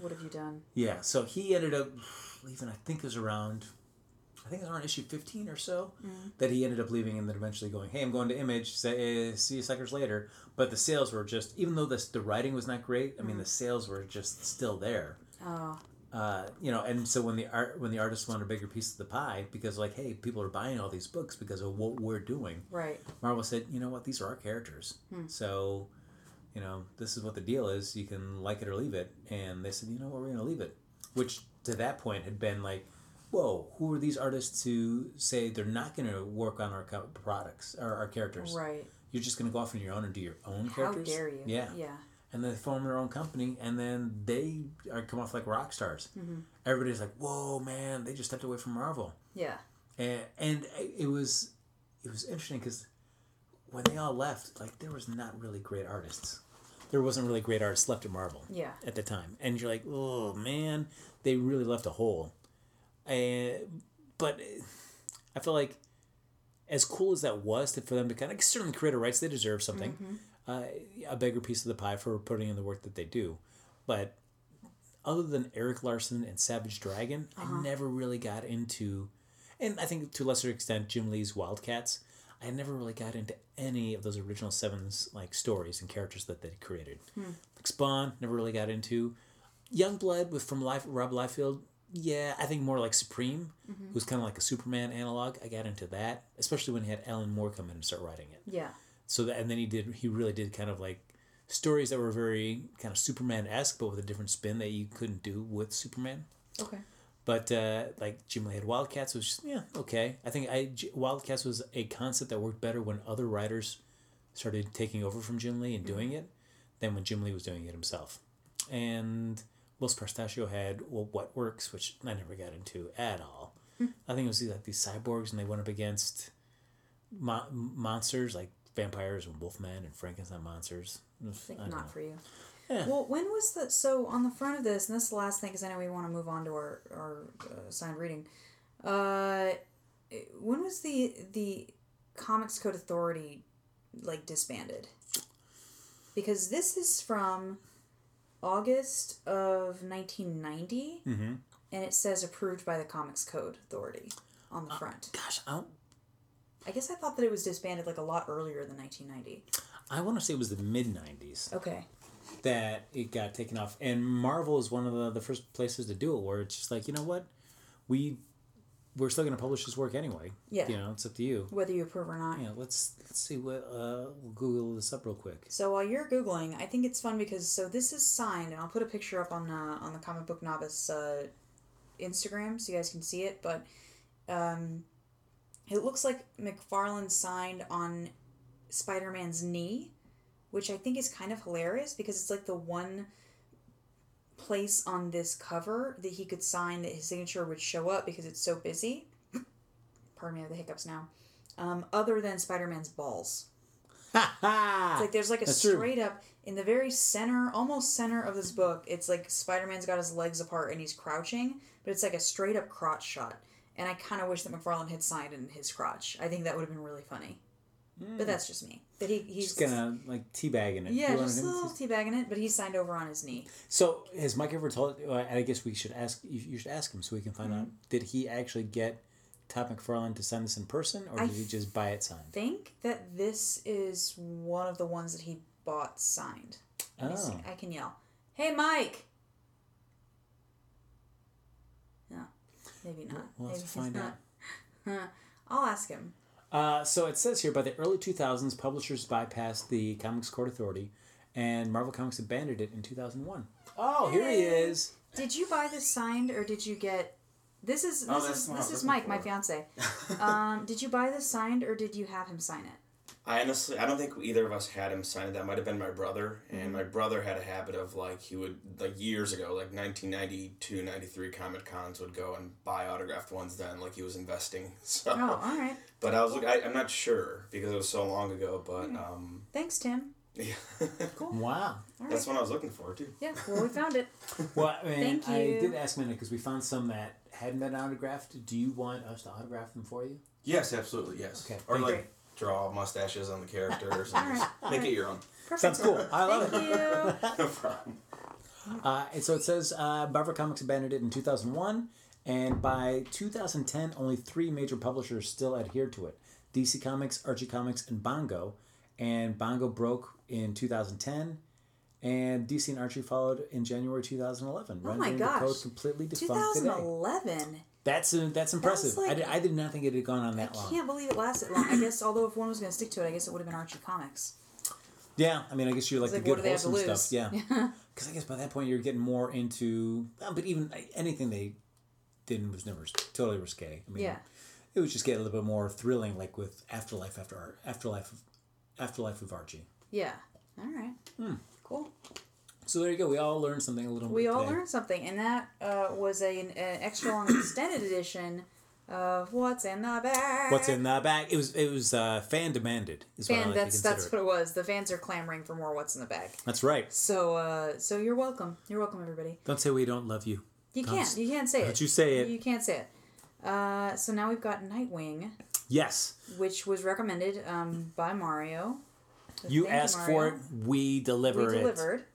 What have you done? Yeah, so he ended up leaving. I think it was around, I think it was around issue fifteen or so mm. that he ended up leaving, and then eventually going, "Hey, I'm going to Image. Say, see you suckers later." But the sales were just, even though the the writing was not great, I mean, mm. the sales were just still there. Oh, Uh, you know, and so when the art when the artists want a bigger piece of the pie, because like, hey, people are buying all these books because of what we're doing. right. Marvel said, you know what, these are our characters. So, you know, this is what the deal is. You can like it or leave it. And they said, you know what, we're going to leave it. Which to that point had been like, whoa, who are these artists to say they're not going to work on our co- products or our characters? Right. You're just going to go off on your own and do your own characters. How dare you? Yeah. Yeah. And they form their own company, and then they are come off like rock stars. Mm-hmm. Everybody's like, "Whoa, man! They just stepped away from Marvel." Yeah. and and it was it was interesting because when they all left, like there was not really great artists. There wasn't really great artists left at Marvel. Yeah. At the time, and you're like, oh man, they really left a hole. And but I feel like as cool as that was to, for them to kind of certainly creator rights, they deserve something, uh, a bigger piece of the pie for putting in the work that they do. But other than Erik Larsen and Savage Dragon, I uh-huh. never really got into, and I think to a lesser extent Jim Lee's Wildcats. I never really got into any of those original Sevens like stories and characters that they created. Hmm. Like Spawn, never really got into. Young Blood with from Life Rob Liefeld. Yeah, I think more like Supreme, mm-hmm. who's kind of like a Superman analog. I got into that, especially when he had Alan Moore come in and start writing it Yeah. So that and then he did he really did kind of like stories that were very kind of superman esque but with a different spin that you couldn't do with superman Okay. but uh like jim lee had wildcats was just yeah okay i think i J- wildcats was a concept that worked better when other writers started taking over from jim lee and doing it than when jim lee was doing it himself and Whilce Portacio had well, Wetworks, which I never got into at all. Hmm. I think it was like these cyborgs, and they went up against mo- monsters like vampires and wolfmen and Frankenstein monsters. I think I don't know. for you. Yeah. Well, when was the so on the front of this? And this is the last thing because I know we want to move on to our our uh, signed reading. Uh, when was the the Comics Code Authority like disbanded? Because this is from August of nineteen ninety, Mm-hmm. and it says approved by the Comics Code Authority on Uh, the front. Gosh, I don't, I guess I thought that it was disbanded like a lot earlier than nineteen ninety. I want to say it was the mid '90s Okay. that it got taken off, and Marvel is one of the, the first places to do it, where it's just like you know what, we we're still going to publish this work anyway. Yeah. You know, it's up to you. Whether you approve or not. Yeah, let's let's see what uh we'll Google this up real quick. So while you're googling, I think it's fun because so this is signed, and I'll put a picture up on the on the comic book novice uh, Instagram so you guys can see it. But um, it looks like McFarlane signed on Spider Man's knee, which I think is kind of hilarious because it's like the one place on this cover that he could sign that his signature would show up because it's so busy. Pardon me, I have the hiccups now. Um, other than Spider Man's balls. It's like there's like a That's true. straight up in the very center, almost center of this book. It's like Spider Man's got his legs apart and he's crouching, but it's like a straight up crotch shot. And I kind of wish that McFarlane had signed in his crotch. I think that would have been really funny. But that's just me. But he he's Just gonna like teabagging it. yeah, just a little teabagging it. But he signed over on his knee. So has Mike ever told? well, I guess we should ask. You you should ask him so we can find out. Mm-hmm. Did he actually get Todd McFarlane to sign this in person, or I did he just buy it signed? Think that this is one of the ones that he bought signed. Let. Oh. I can yell. Hey, Mike. No, maybe not. We'll have maybe to find he's out. I'll ask him. Uh, so it says here by the early 2000s, publishers bypassed the Comics Code Authority, and Marvel Comics abandoned it in 2001. Oh, here he is. Did you buy this signed or did you get? This is this Oh, that's is this is looking Mike, my fiance. um, did you buy this signed or did you have him sign it? I honestly, I don't think either of us had him signed. That might have been my brother, Mm-hmm. and my brother had a habit of like he would like years ago, like 1992, 93 Comic Cons would go and buy autographed ones. Then like he was investing. So, Oh, all right. but I was look, I, I'm not sure because it was so long ago. But Mm. um, Thanks, Tim. yeah, cool. Wow. All right. that's what I was looking for too. Yeah. Well, we found it. Well, I mean, Thank I you. did ask him because we found some that hadn't been autographed. Do you want us to autograph them for you? Yes, absolutely, yes. Okay, Or thank like you. Draw mustaches on the characters and right, just all make right. it your own. Perfect. Sounds cool. I love Thank it. you. no problem. Uh, and so it says uh, Marvel Comics abandoned it in 2001, and by 2010, only three major publishers still adhered to it DC Comics, Archie Comics, and Bongo. And Bongo broke in 2010, and DC and Archie followed in January 2011, Oh my gosh. the code completely defunct today. 2011. That's uh, that's impressive. I, like- did, I did not think it had gone on that I long. I can't believe it lasted long. I guess, although if one was going to stick to it, I guess it would have been Archie Comics. Yeah, I mean, I guess you're like the like, what good do they have to wholesome stuff. Yeah, because I guess by that point you're getting more into. But even anything they did was never totally risque. I mean, Yeah. it was just getting a little bit more thrilling, like with Afterlife after Afterlife, of, Afterlife of Archie. Yeah. All right. Hmm. Cool. So there you go. We all learned something a little. More. We all today. learned something, and that uh, was a, an extra long extended edition of What's in the Bag. What's in the bag? It was it was uh, fan demanded. Is what I Fan, like that's that's what it was. The fans are clamoring for more What's in the Bag. That's right. So, uh, so you're welcome. You're welcome, everybody. Don't say we don't love you. You Don't can't. You can't say it. you say it. You can't say it. Uh, so now we've got Nightwing, Yes, which was recommended um, by Mario. You asked for it. We deliver We it.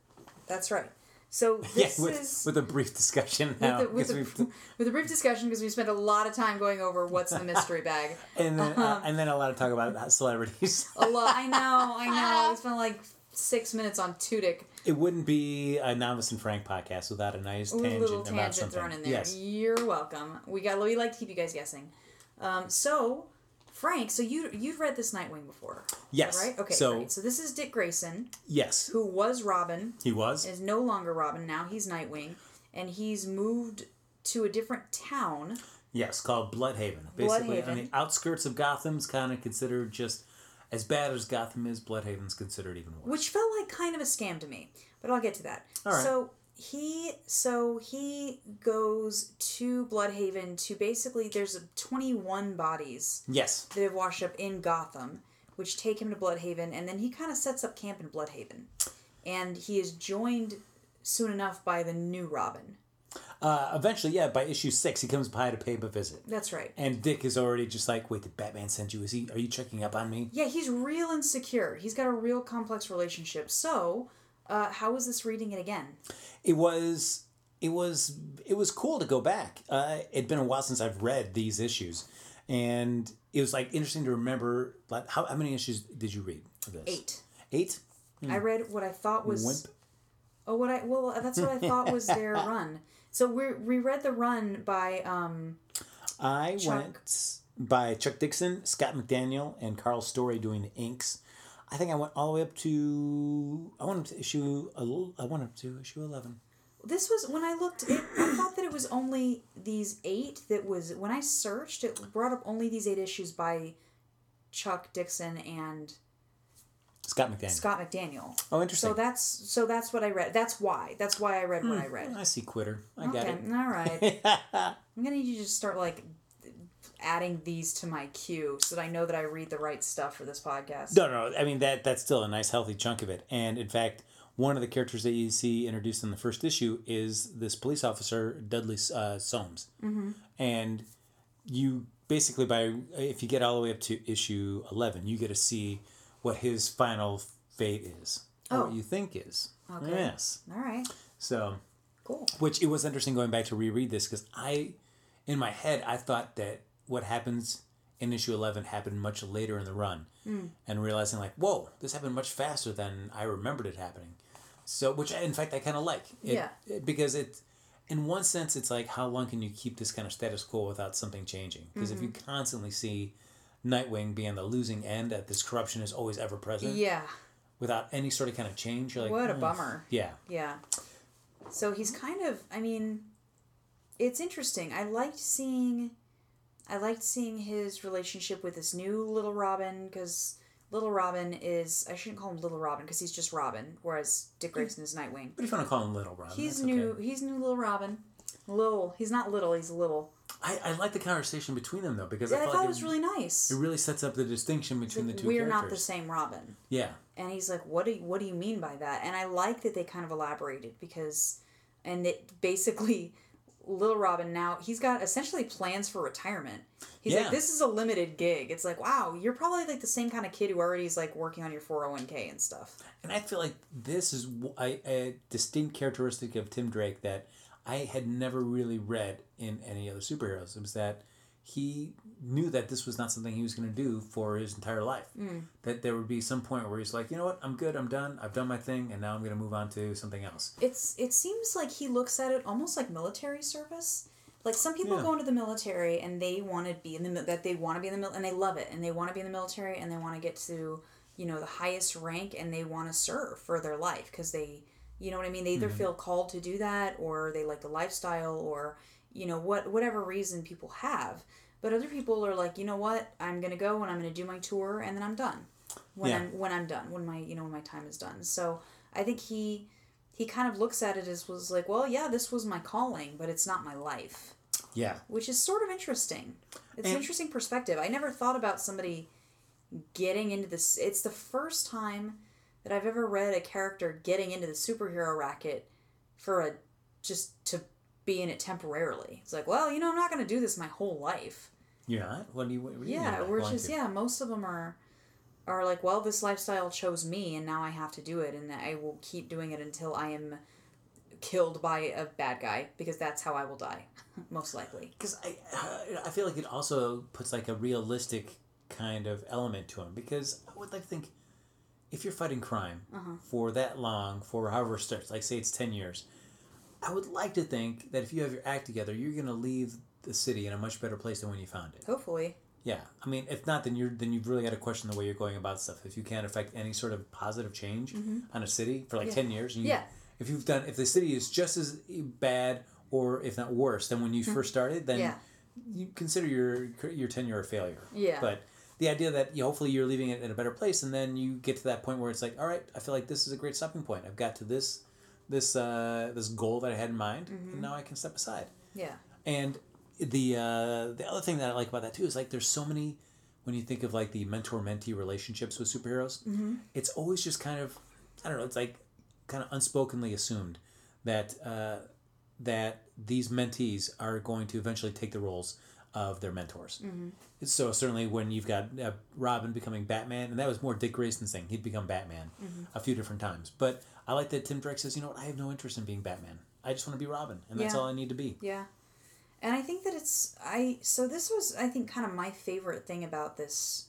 That's right. So Yeah, this with, is with a brief discussion now. with, a, with, a, with a brief discussion because we spent a lot of time going over what's in the mystery bag. and then Uh-huh. uh, and then a lot of talk about celebrities. A lot. I know. I know. We spent like six minutes on Tudyk it wouldn't be a novice and Frank podcast without a nice a tangent little about something. thrown in there. Yes. You're welcome. We got. We like to keep you guys guessing. Um, so, Frank, so you you've read this Nightwing before, Yes. right? Okay, So great. So this is Dick Grayson, yes, who was Robin, he was. is no longer Robin. Now he's Nightwing, and he's moved to a different town. Yes, called Blüdhaven. Basically, on the outskirts of Gotham's kind of considered just as bad as Gotham is. Blüdhaven's considered even worse. which felt like kind of a scam to me. But I'll get to that. All right. So he so he goes to Blüdhaven to basically there's 21 bodies Yes. that have washed up in Gotham, which take him to Blüdhaven, and then he kind of sets up camp in Blüdhaven, and he is joined soon enough by the new Robin. Uh, eventually, yeah, by issue six, he comes by to pay him a visit. That's right. And Dick is already just like, wait, did Batman send you? Is he? Are you checking up on me? Yeah, he's real insecure. He's got a real complex relationship. So, uh, how was this reading it again? It was, it was, it was cool to go back. Uh, it'd been a while since I've read these issues, and it was like interesting to remember. Like, how, how many issues did you read of this? Eight. Eight. I read what I thought was. Wimp. Oh, what I well, that's what I thought was their run. So we we read the run by um I Chuck. went by Chuck Dixon, Scott McDaniel, and Karl Story doing the inks. I think I went all the way up to I went up to issue I went up to issue eleven. this was when I looked. It, I thought that it was only these eight. That was when I searched. It brought up only these eight issues by Chuck Dixon and Scott McDaniel. Scott McDaniel. Oh, interesting. So that's so that's what I read. That's why. That's why I read what I hmm, read. I see quitter. I got Okay, it. all right. I'm gonna need you to just start like adding these to my queue so that I know that I read the right stuff for this podcast. No, no. I mean that that's still a nice healthy chunk of it. And in fact, one of the characters that you see introduced in the first issue is this police officer Dudley uh, Soames, mm-hmm. and you basically by if you get all the way up to issue eleven, you get to see what his final fate is, or what Oh. you think is. Okay. Yes. All right. So, Cool. which it was interesting going back to reread this because I, in my head, I thought that what happens in issue 11 happened much later in the run and realizing like, whoa, this happened much faster than I remembered it happening. So, which in fact I kind of like. It, Yeah. it- because it, in one sense, it's like how long can you keep this kind of status quo without something changing? Because if you constantly see Nightwing be on the losing end, that this corruption is always ever present Yeah. without any sort of kind of change, you're like, What a "Hmm." bummer. Yeah. Yeah. So he's kind of I mean it's interesting. I liked seeing I liked seeing his relationship with this new little Robin cuz Little Robin is I shouldn't call him Little Robin because he's just Robin whereas Dick hmm. Grayson is Nightwing. But if you want to call him Little Robin, He's that's new okay. he's new little Robin. Little. He's not little, he's little. I, I like the conversation between them though because Yeah, I, I thought like it was really nice. it really sets up the distinction between the two We're characters. not the same Robin. Yeah, And he's like, "What do you, what do you mean by that?" And I like that they kind of elaborated because, and it basically, Little Robin now he's got essentially plans for retirement. He's Yeah. like, "This is a limited gig." It's like, wow, you're probably like the same kind of kid who already is like working on your four hundred one k and stuff. and I feel like this is a distinct characteristic of Tim Drake that I had never really read in any other superheroes. It was that he knew that this was not something he was going to do for his entire life. Mm. That there would be some point where he's like, you know what, I'm good, I'm done, I've done my thing, and now I'm going to move on to something else. It's it seems like he looks at it almost like military service. Like some people Yeah. go into the military and they want to be in the that they want to be in the mil- and they love it and they want to be in the military and they want to get to you know the highest rank and they want to serve for their life because they you know what I mean they either feel called to do that or they like the lifestyle or you know what whatever reason people have. But other people are like, you know what, I'm gonna go and I'm gonna do my tour and then I'm done. When Yeah. I'm when I'm done, when my you know when my time is done. So I think he he kind of looks at it as was like, well, yeah, this was my calling, but it's not my life, Yeah. which is sort of interesting. It's an interesting perspective. I never thought about somebody getting into this. It's the first time that I've ever read a character getting into the superhero racket for a just to be in it temporarily. It's like, well, you know, I'm not going to do this my whole life. You're not? What do you, what do you Yeah, by we're just yeah. Most of them are are like, well, this lifestyle chose me, and now I have to do it, and I will keep doing it until I am killed by a bad guy because that's how I will die, most likely. because I, I feel like it also puts like a realistic kind of element to him because I would like to think if you're fighting crime Uh-huh. for that long for however it starts like say it's 10 years I would like to think that if you have your act together you're going to leave the city in a much better place than when you found it Hopefully, yeah I mean if not then you're then you've really got to question the way you're going about stuff if you can't affect any sort of positive change on a city for like 10 years and you, Mm-hmm. Yeah. if you've done if the city is just as bad or if not worse than when you first started then Mm-hmm. Yeah. you consider your your tenure a failure. Yeah. But the idea that you hopefully you're leaving it in a better place, and then you get to that point where it's like, all right, I feel like this is a great stopping point. I've got to this this uh, this goal that I had in mind, Mm-hmm. and now I can step aside. Yeah. And the uh, the other thing that I like about that too is like there's so many when you think of like the mentor mentee relationships with superheroes, Mm-hmm. it's always just kind of I don't know. It's like kind of unspokenly assumed that uh, that these mentees are going to eventually take the roles of their mentors. Mm-hmm. So certainly when you've got uh, Robin becoming Batman, and that was more Dick Grayson's thing. He'd become Batman Mm-hmm. a few different times. But I like that Tim Drake says, you know what, I have no interest in being Batman. I just want to be Robin, and that's Yeah. all I need to be. Yeah. And I think that it's I so this was I think kind of my favorite thing about this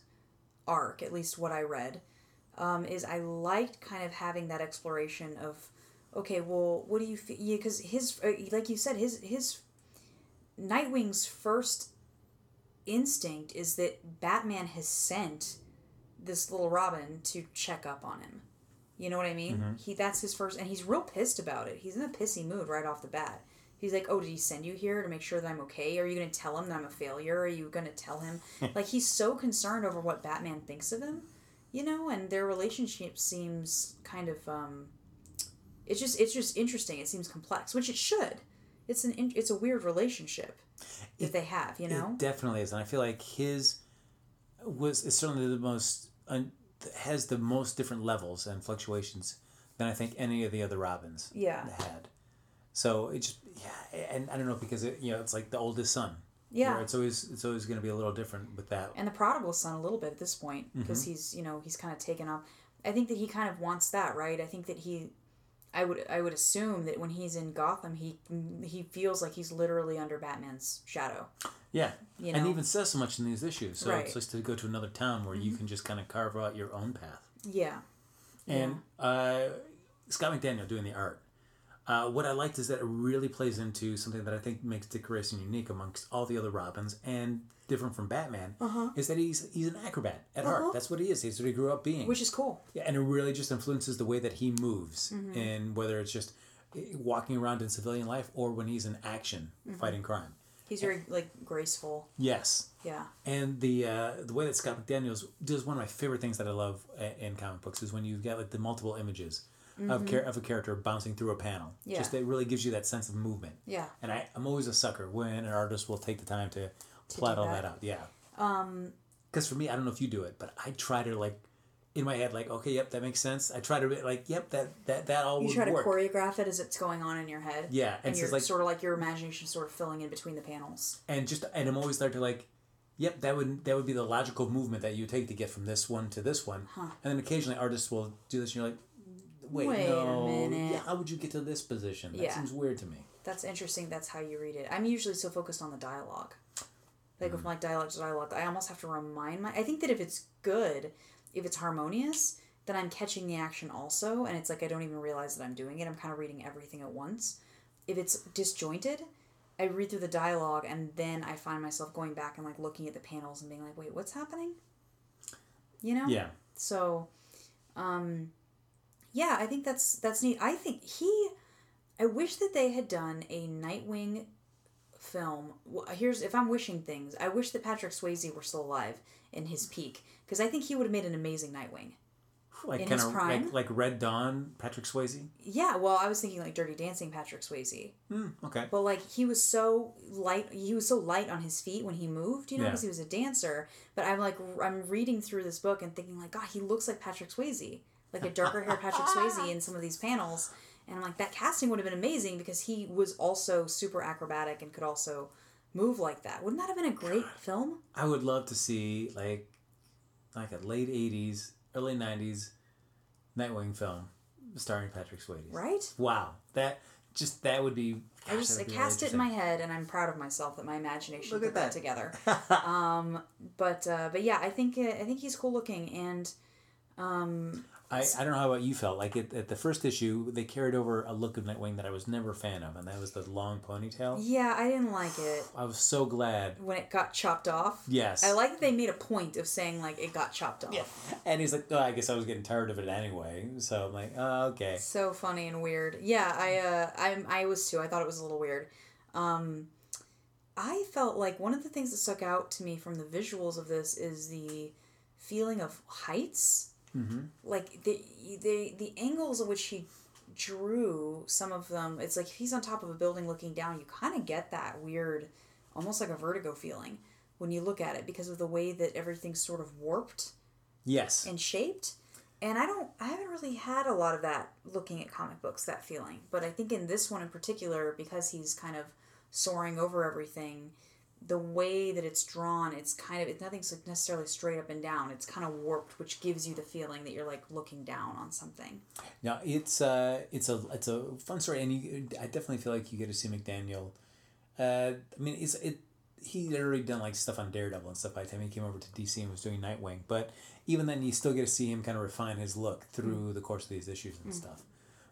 arc, at least what I read, um, is I liked kind of having that exploration of okay, well, what do you feel? Yeah, because his uh, like you said, his his Nightwing's first instinct is that Batman has sent this little Robin to check up on him. You know what I mean? He that's his first, and he's real pissed about it. He's in a pissy mood right off the bat. He's like, "Oh, did he send you here to make sure that I'm okay? Are you going to tell him that I'm a failure? Are you going to tell him?" like he's so concerned over what Batman thinks of him, you know. And their relationship seems kind of, um, it's just it's just interesting. It seems complex, which it should. It's an it's a weird relationship that they have, you know. It definitely is, and I feel like his was is certainly the most un, has the most different levels and fluctuations than I think any of the other Robins Yeah. had. So it just yeah, and I don't know because it, you know it's like the oldest son. Yeah. it's always it's always going to be a little different with that. and the prodigal son a little bit at this point because mm-hmm. he's you know he's kind of taken off i think that he kind of wants that right i think that he i would i would assume that when he's in gotham he he feels like he's literally under batman's shadow Yeah, You and know? he even says so much in these issues. So Right. it's just to go to another town where you can just kind of carve out your own path. yeah And uh, Scott McDaniel doing the art. Uh, what I liked is that it really plays into something that I think makes Dick Grayson unique amongst all the other Robins and different from Batman. Uh-huh. Is that he's he's an acrobat at heart. That's what he is. He's what he grew up being. which is cool yeah, and it really just influences the way that he moves, Mm-hmm. and whether it's just eh, walking around in civilian life or when he's in action Mm-hmm. fighting crime. he's very like graceful Yes, yeah and the uh, the way that Scott McDaniel's does one of my favorite things that I love in comic books is when you've got like the multiple images of char- of a character bouncing through a panel. Mm-hmm. Yeah. Just it really gives you that sense of movement. yeah And I, I'm always a sucker when an artist will take the time to plot do all that. that out. Yeah. Um. Because for me, I don't know if you do it, but I try to like in my head like, okay, yep, that makes sense. I try to be like, yep, that that that all you try to work. choreograph it as it's going on in your head Yeah, and and you're like- sort of like your imagination sort of filling in between the panels and just and I'm always there to like, yep, that would that would be the logical movement that you take to get from this one to this one, and then occasionally artists will do this, and you're like, wait, Wait a no, minute. yeah, how would you get to this position? That Yeah. seems weird to me. That's interesting. That's how you read it. I'm usually so focused on the dialogue. Like Mm. from like dialogue to dialogue, I almost have to remind my. I think that if it's good, if it's harmonious, then I'm catching the action also, and it's like I don't even realize that I'm doing it. I'm kind of reading everything at once. If it's disjointed, I read through the dialogue and then I find myself going back and like looking at the panels and being like, wait, what's happening? You know? Yeah, So, um, yeah, I think that's that's neat. I think he, I wish that they had done a Nightwing film. Here's if I'm wishing things, I wish that Patrick Swayze were still alive in his peak because I think he would have made an amazing Nightwing. like In kind his of prime? like like Red Dawn, Patrick Swayze. Yeah, well, I was thinking like Dirty Dancing Patrick Swayze, Hmm. Okay. but like he was so light, he was so light on his feet when he moved, you know, Yeah. because he was a dancer. But I'm like, I'm reading through this book and thinking like, God, he looks like Patrick Swayze, like a darker hair Patrick Swayze in some of these panels. And I'm like, that casting would have been amazing because he was also super acrobatic and could also move like that. Wouldn't that have been a great film? I would love to see like like a late '80s, early '90s Nightwing film starring Patrick Swayze. Right? Wow, that just that would be. I just I really cast it in my head, and I'm proud of myself that my imagination Look put at that. that. together. um, but uh, but yeah, I think uh, I think he's cool looking, and um, I, I don't know how about you felt like it, at the first issue they carried over a look of Nightwing that I was never a fan of, and that was the long ponytail. yeah, I didn't like it I was so glad. when it got chopped off. Yes. I like that they made a point of saying like it got chopped off. Yeah. And he's like, oh, I guess I was getting tired of it anyway. So I'm like, oh, okay. So funny and weird. Yeah, I uh, I I was too. I thought it was a little weird. Um, I felt like one of the things that stuck out to me from the visuals of this is the feeling of heights. Mm-hmm. Like the the the angles in which he drew some of them. It's like he's on top of a building looking down, you kind of get that weird, almost like a vertigo feeling when you look at it because of the way that everything's sort of warped Yes. and shaped. And I don't, I haven't really had a lot of that looking at comic books, that feeling. But I think in this one in particular, because he's kind of soaring over everything, the way that it's drawn, it's kind of, it's nothing's like necessarily straight up and down. It's kind of warped, which gives you the feeling that you're like looking down on something. Now it's uh it's a it's a fun story, and you I definitely feel like you get to see McDaniel. Uh, I mean, it's it. He had already done like stuff on Daredevil and stuff by the time he came over to DC and was doing Nightwing. But even then, you still get to see him kind of refine his look through the course of these issues and stuff.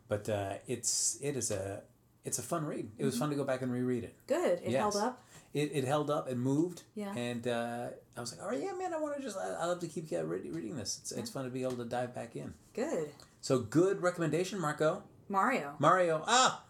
But uh, it's it is a it's a fun read. It was fun to go back and reread it. Good. It Yes. held up. It, it held up and moved. Yeah. And uh, I was like, right, yeah, man, I want to just I, I love to keep uh, read, reading this. It's, it's fun to be able to dive back in. Good. So good recommendation, Marco. Mario. Mario. Ah,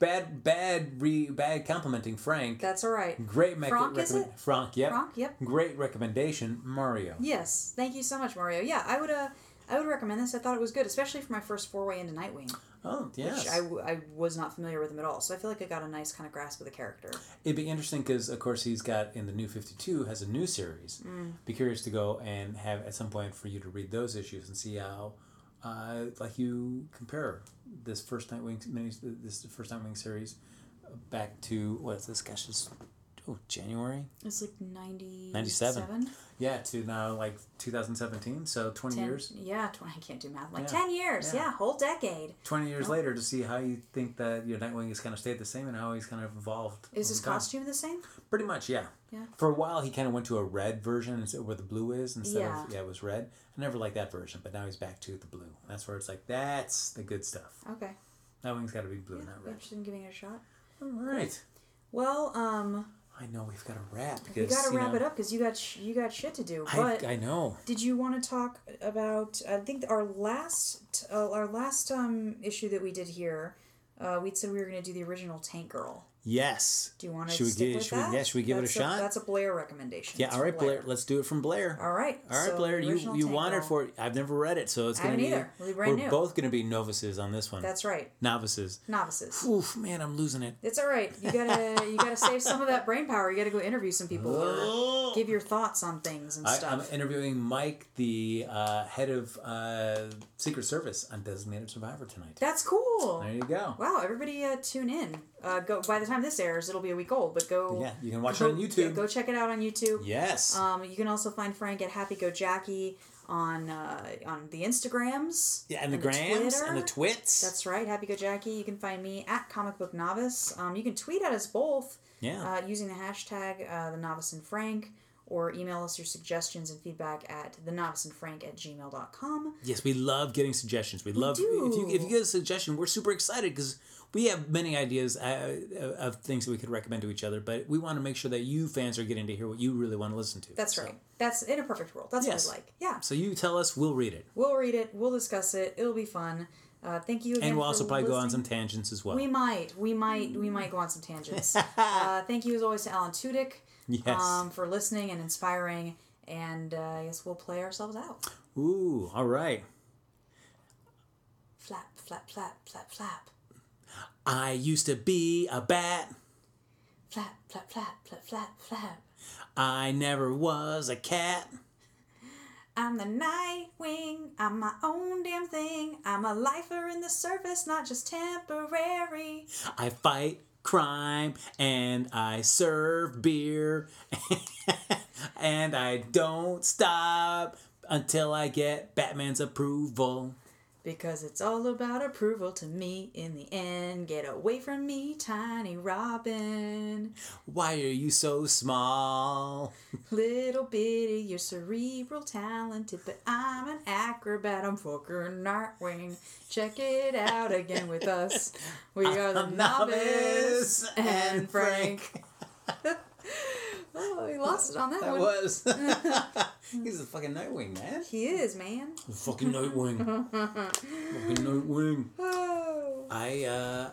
bad, bad, re, bad complimenting Frank. That's all right. Great mec- Frank, is it? Frank, yep. Frank, yep. Great recommendation, Mario. Yes. Thank you so much, Mario. Yeah, I would, uh, I would recommend this. I thought it was good, especially for my first foray into Nightwing, Oh, yes. which I, w- I was not familiar with him at all. So I feel like I got a nice kind of grasp of the character. It'd be interesting because, of course, he's got in the new Fifty Two has a new series. Mm. Be curious to go and have at some point for you to read those issues and see how, uh, like you compare this first Nightwing this first Nightwing series back to what is this? Gosh, is oh January. It's like 90, 97. Yeah, to now like 2017. So 20 10, years. Yeah, 20, I can't do math. Like Yeah. 10 years. Yeah. Yeah, whole decade. 20 years later to see how you think that your Nightwing has kind of stayed the same and how he's kind of evolved. Is his costume the same? Pretty much, yeah. Yeah. For a while, he kind of went to a red version instead of where the blue is instead Yeah. of yeah, it was red. I never liked that version, but now he's back to the blue. That's where it's like that's the good stuff. Okay. Nightwing's got to be blue, not Be red. interested in giving it a shot. All right. Well, um, I know we've got to wrap we gotta wrap know, it up because you got sh- you got shit to do. I, I know. did you want to talk about? I think our last uh, our last um issue that we did here, uh, we said we were gonna do the original Tank Girl. Yes. Do you want to Should we stick give- with should we- that? yeah, should we give it a That's shot? that's a Blair recommendation. Yeah. It's All from Blair. Let's do it from Blair. All right. All right, so Blair. You you wanted for it. I've never read it, so it's gonna haven't be. either. Brand we're new. both gonna be novices on this one. That's right. novices. Novices. Oof, man, I'm losing it. It's all right. You gotta you gotta save some of that brain power. You gotta go interview some people or give your thoughts on things and I, I'm interviewing Mike, the uh, head of uh, Secret Service on Designated Survivor tonight. That's cool. There you go. Wow, everybody uh, tune in. Uh, go by the time this airs, it'll be a week old. But go. Yeah, you can watch go, it on yeah, YouTube. go check it out on YouTube. Yes. Um, you can also find Frank at Happy Go Jackie on uh, on the Instagrams. yeah, and the and grams Twitter. and the twits. That's right, Happy Go Jackie. You can find me at Comic Book Novice. Um, you can tweet at us both yeah. uh, using the hashtag uh, the Novice and Frank, or email us your suggestions and feedback at the Novice and Frank at gmail.com. yes, we love getting suggestions. We, love if you if you get a suggestion, we're super excited because we have many ideas uh, of things that we could recommend to each other. But we want to make sure that you fans are getting to hear what you really want to listen to. That's So- right. That's in a perfect world. That's Yes. what we like. Yeah. So you tell us, we'll read it, We'll read it. We'll discuss it. It'll be fun. Uh, thank you again. and we'll also probably go on some tangents as well. We might, we might, we might go on some tangents. uh, thank you as always to Alan Tudyk yes. um, for listening and inspiring. And uh, I guess we'll play ourselves out. Ooh. All right. Flap, flap, flap, flap, flap. I used to be a bat. Flap, flap, flap, flap, flap, flap. I never was a cat. I'm the Nightwing. I'm my own damn thing. I'm a lifer in the surface, not just temporary. I fight crime and I serve beer. and I don't stop until I get Batman's approval. Because it's all about approval to me in the end. Get away from me, tiny Robin. Why are you so small? Little bitty, you're cerebral talented, but I'm an acrobat. I'm fucking Nightwing. Check it out again with us. We are the novice and Frank. Oh, he lost it on that, That one. was. He's a fucking Nightwing, man. He is, man. Fucking Nightwing. fucking Nightwing. Oh. I, uh,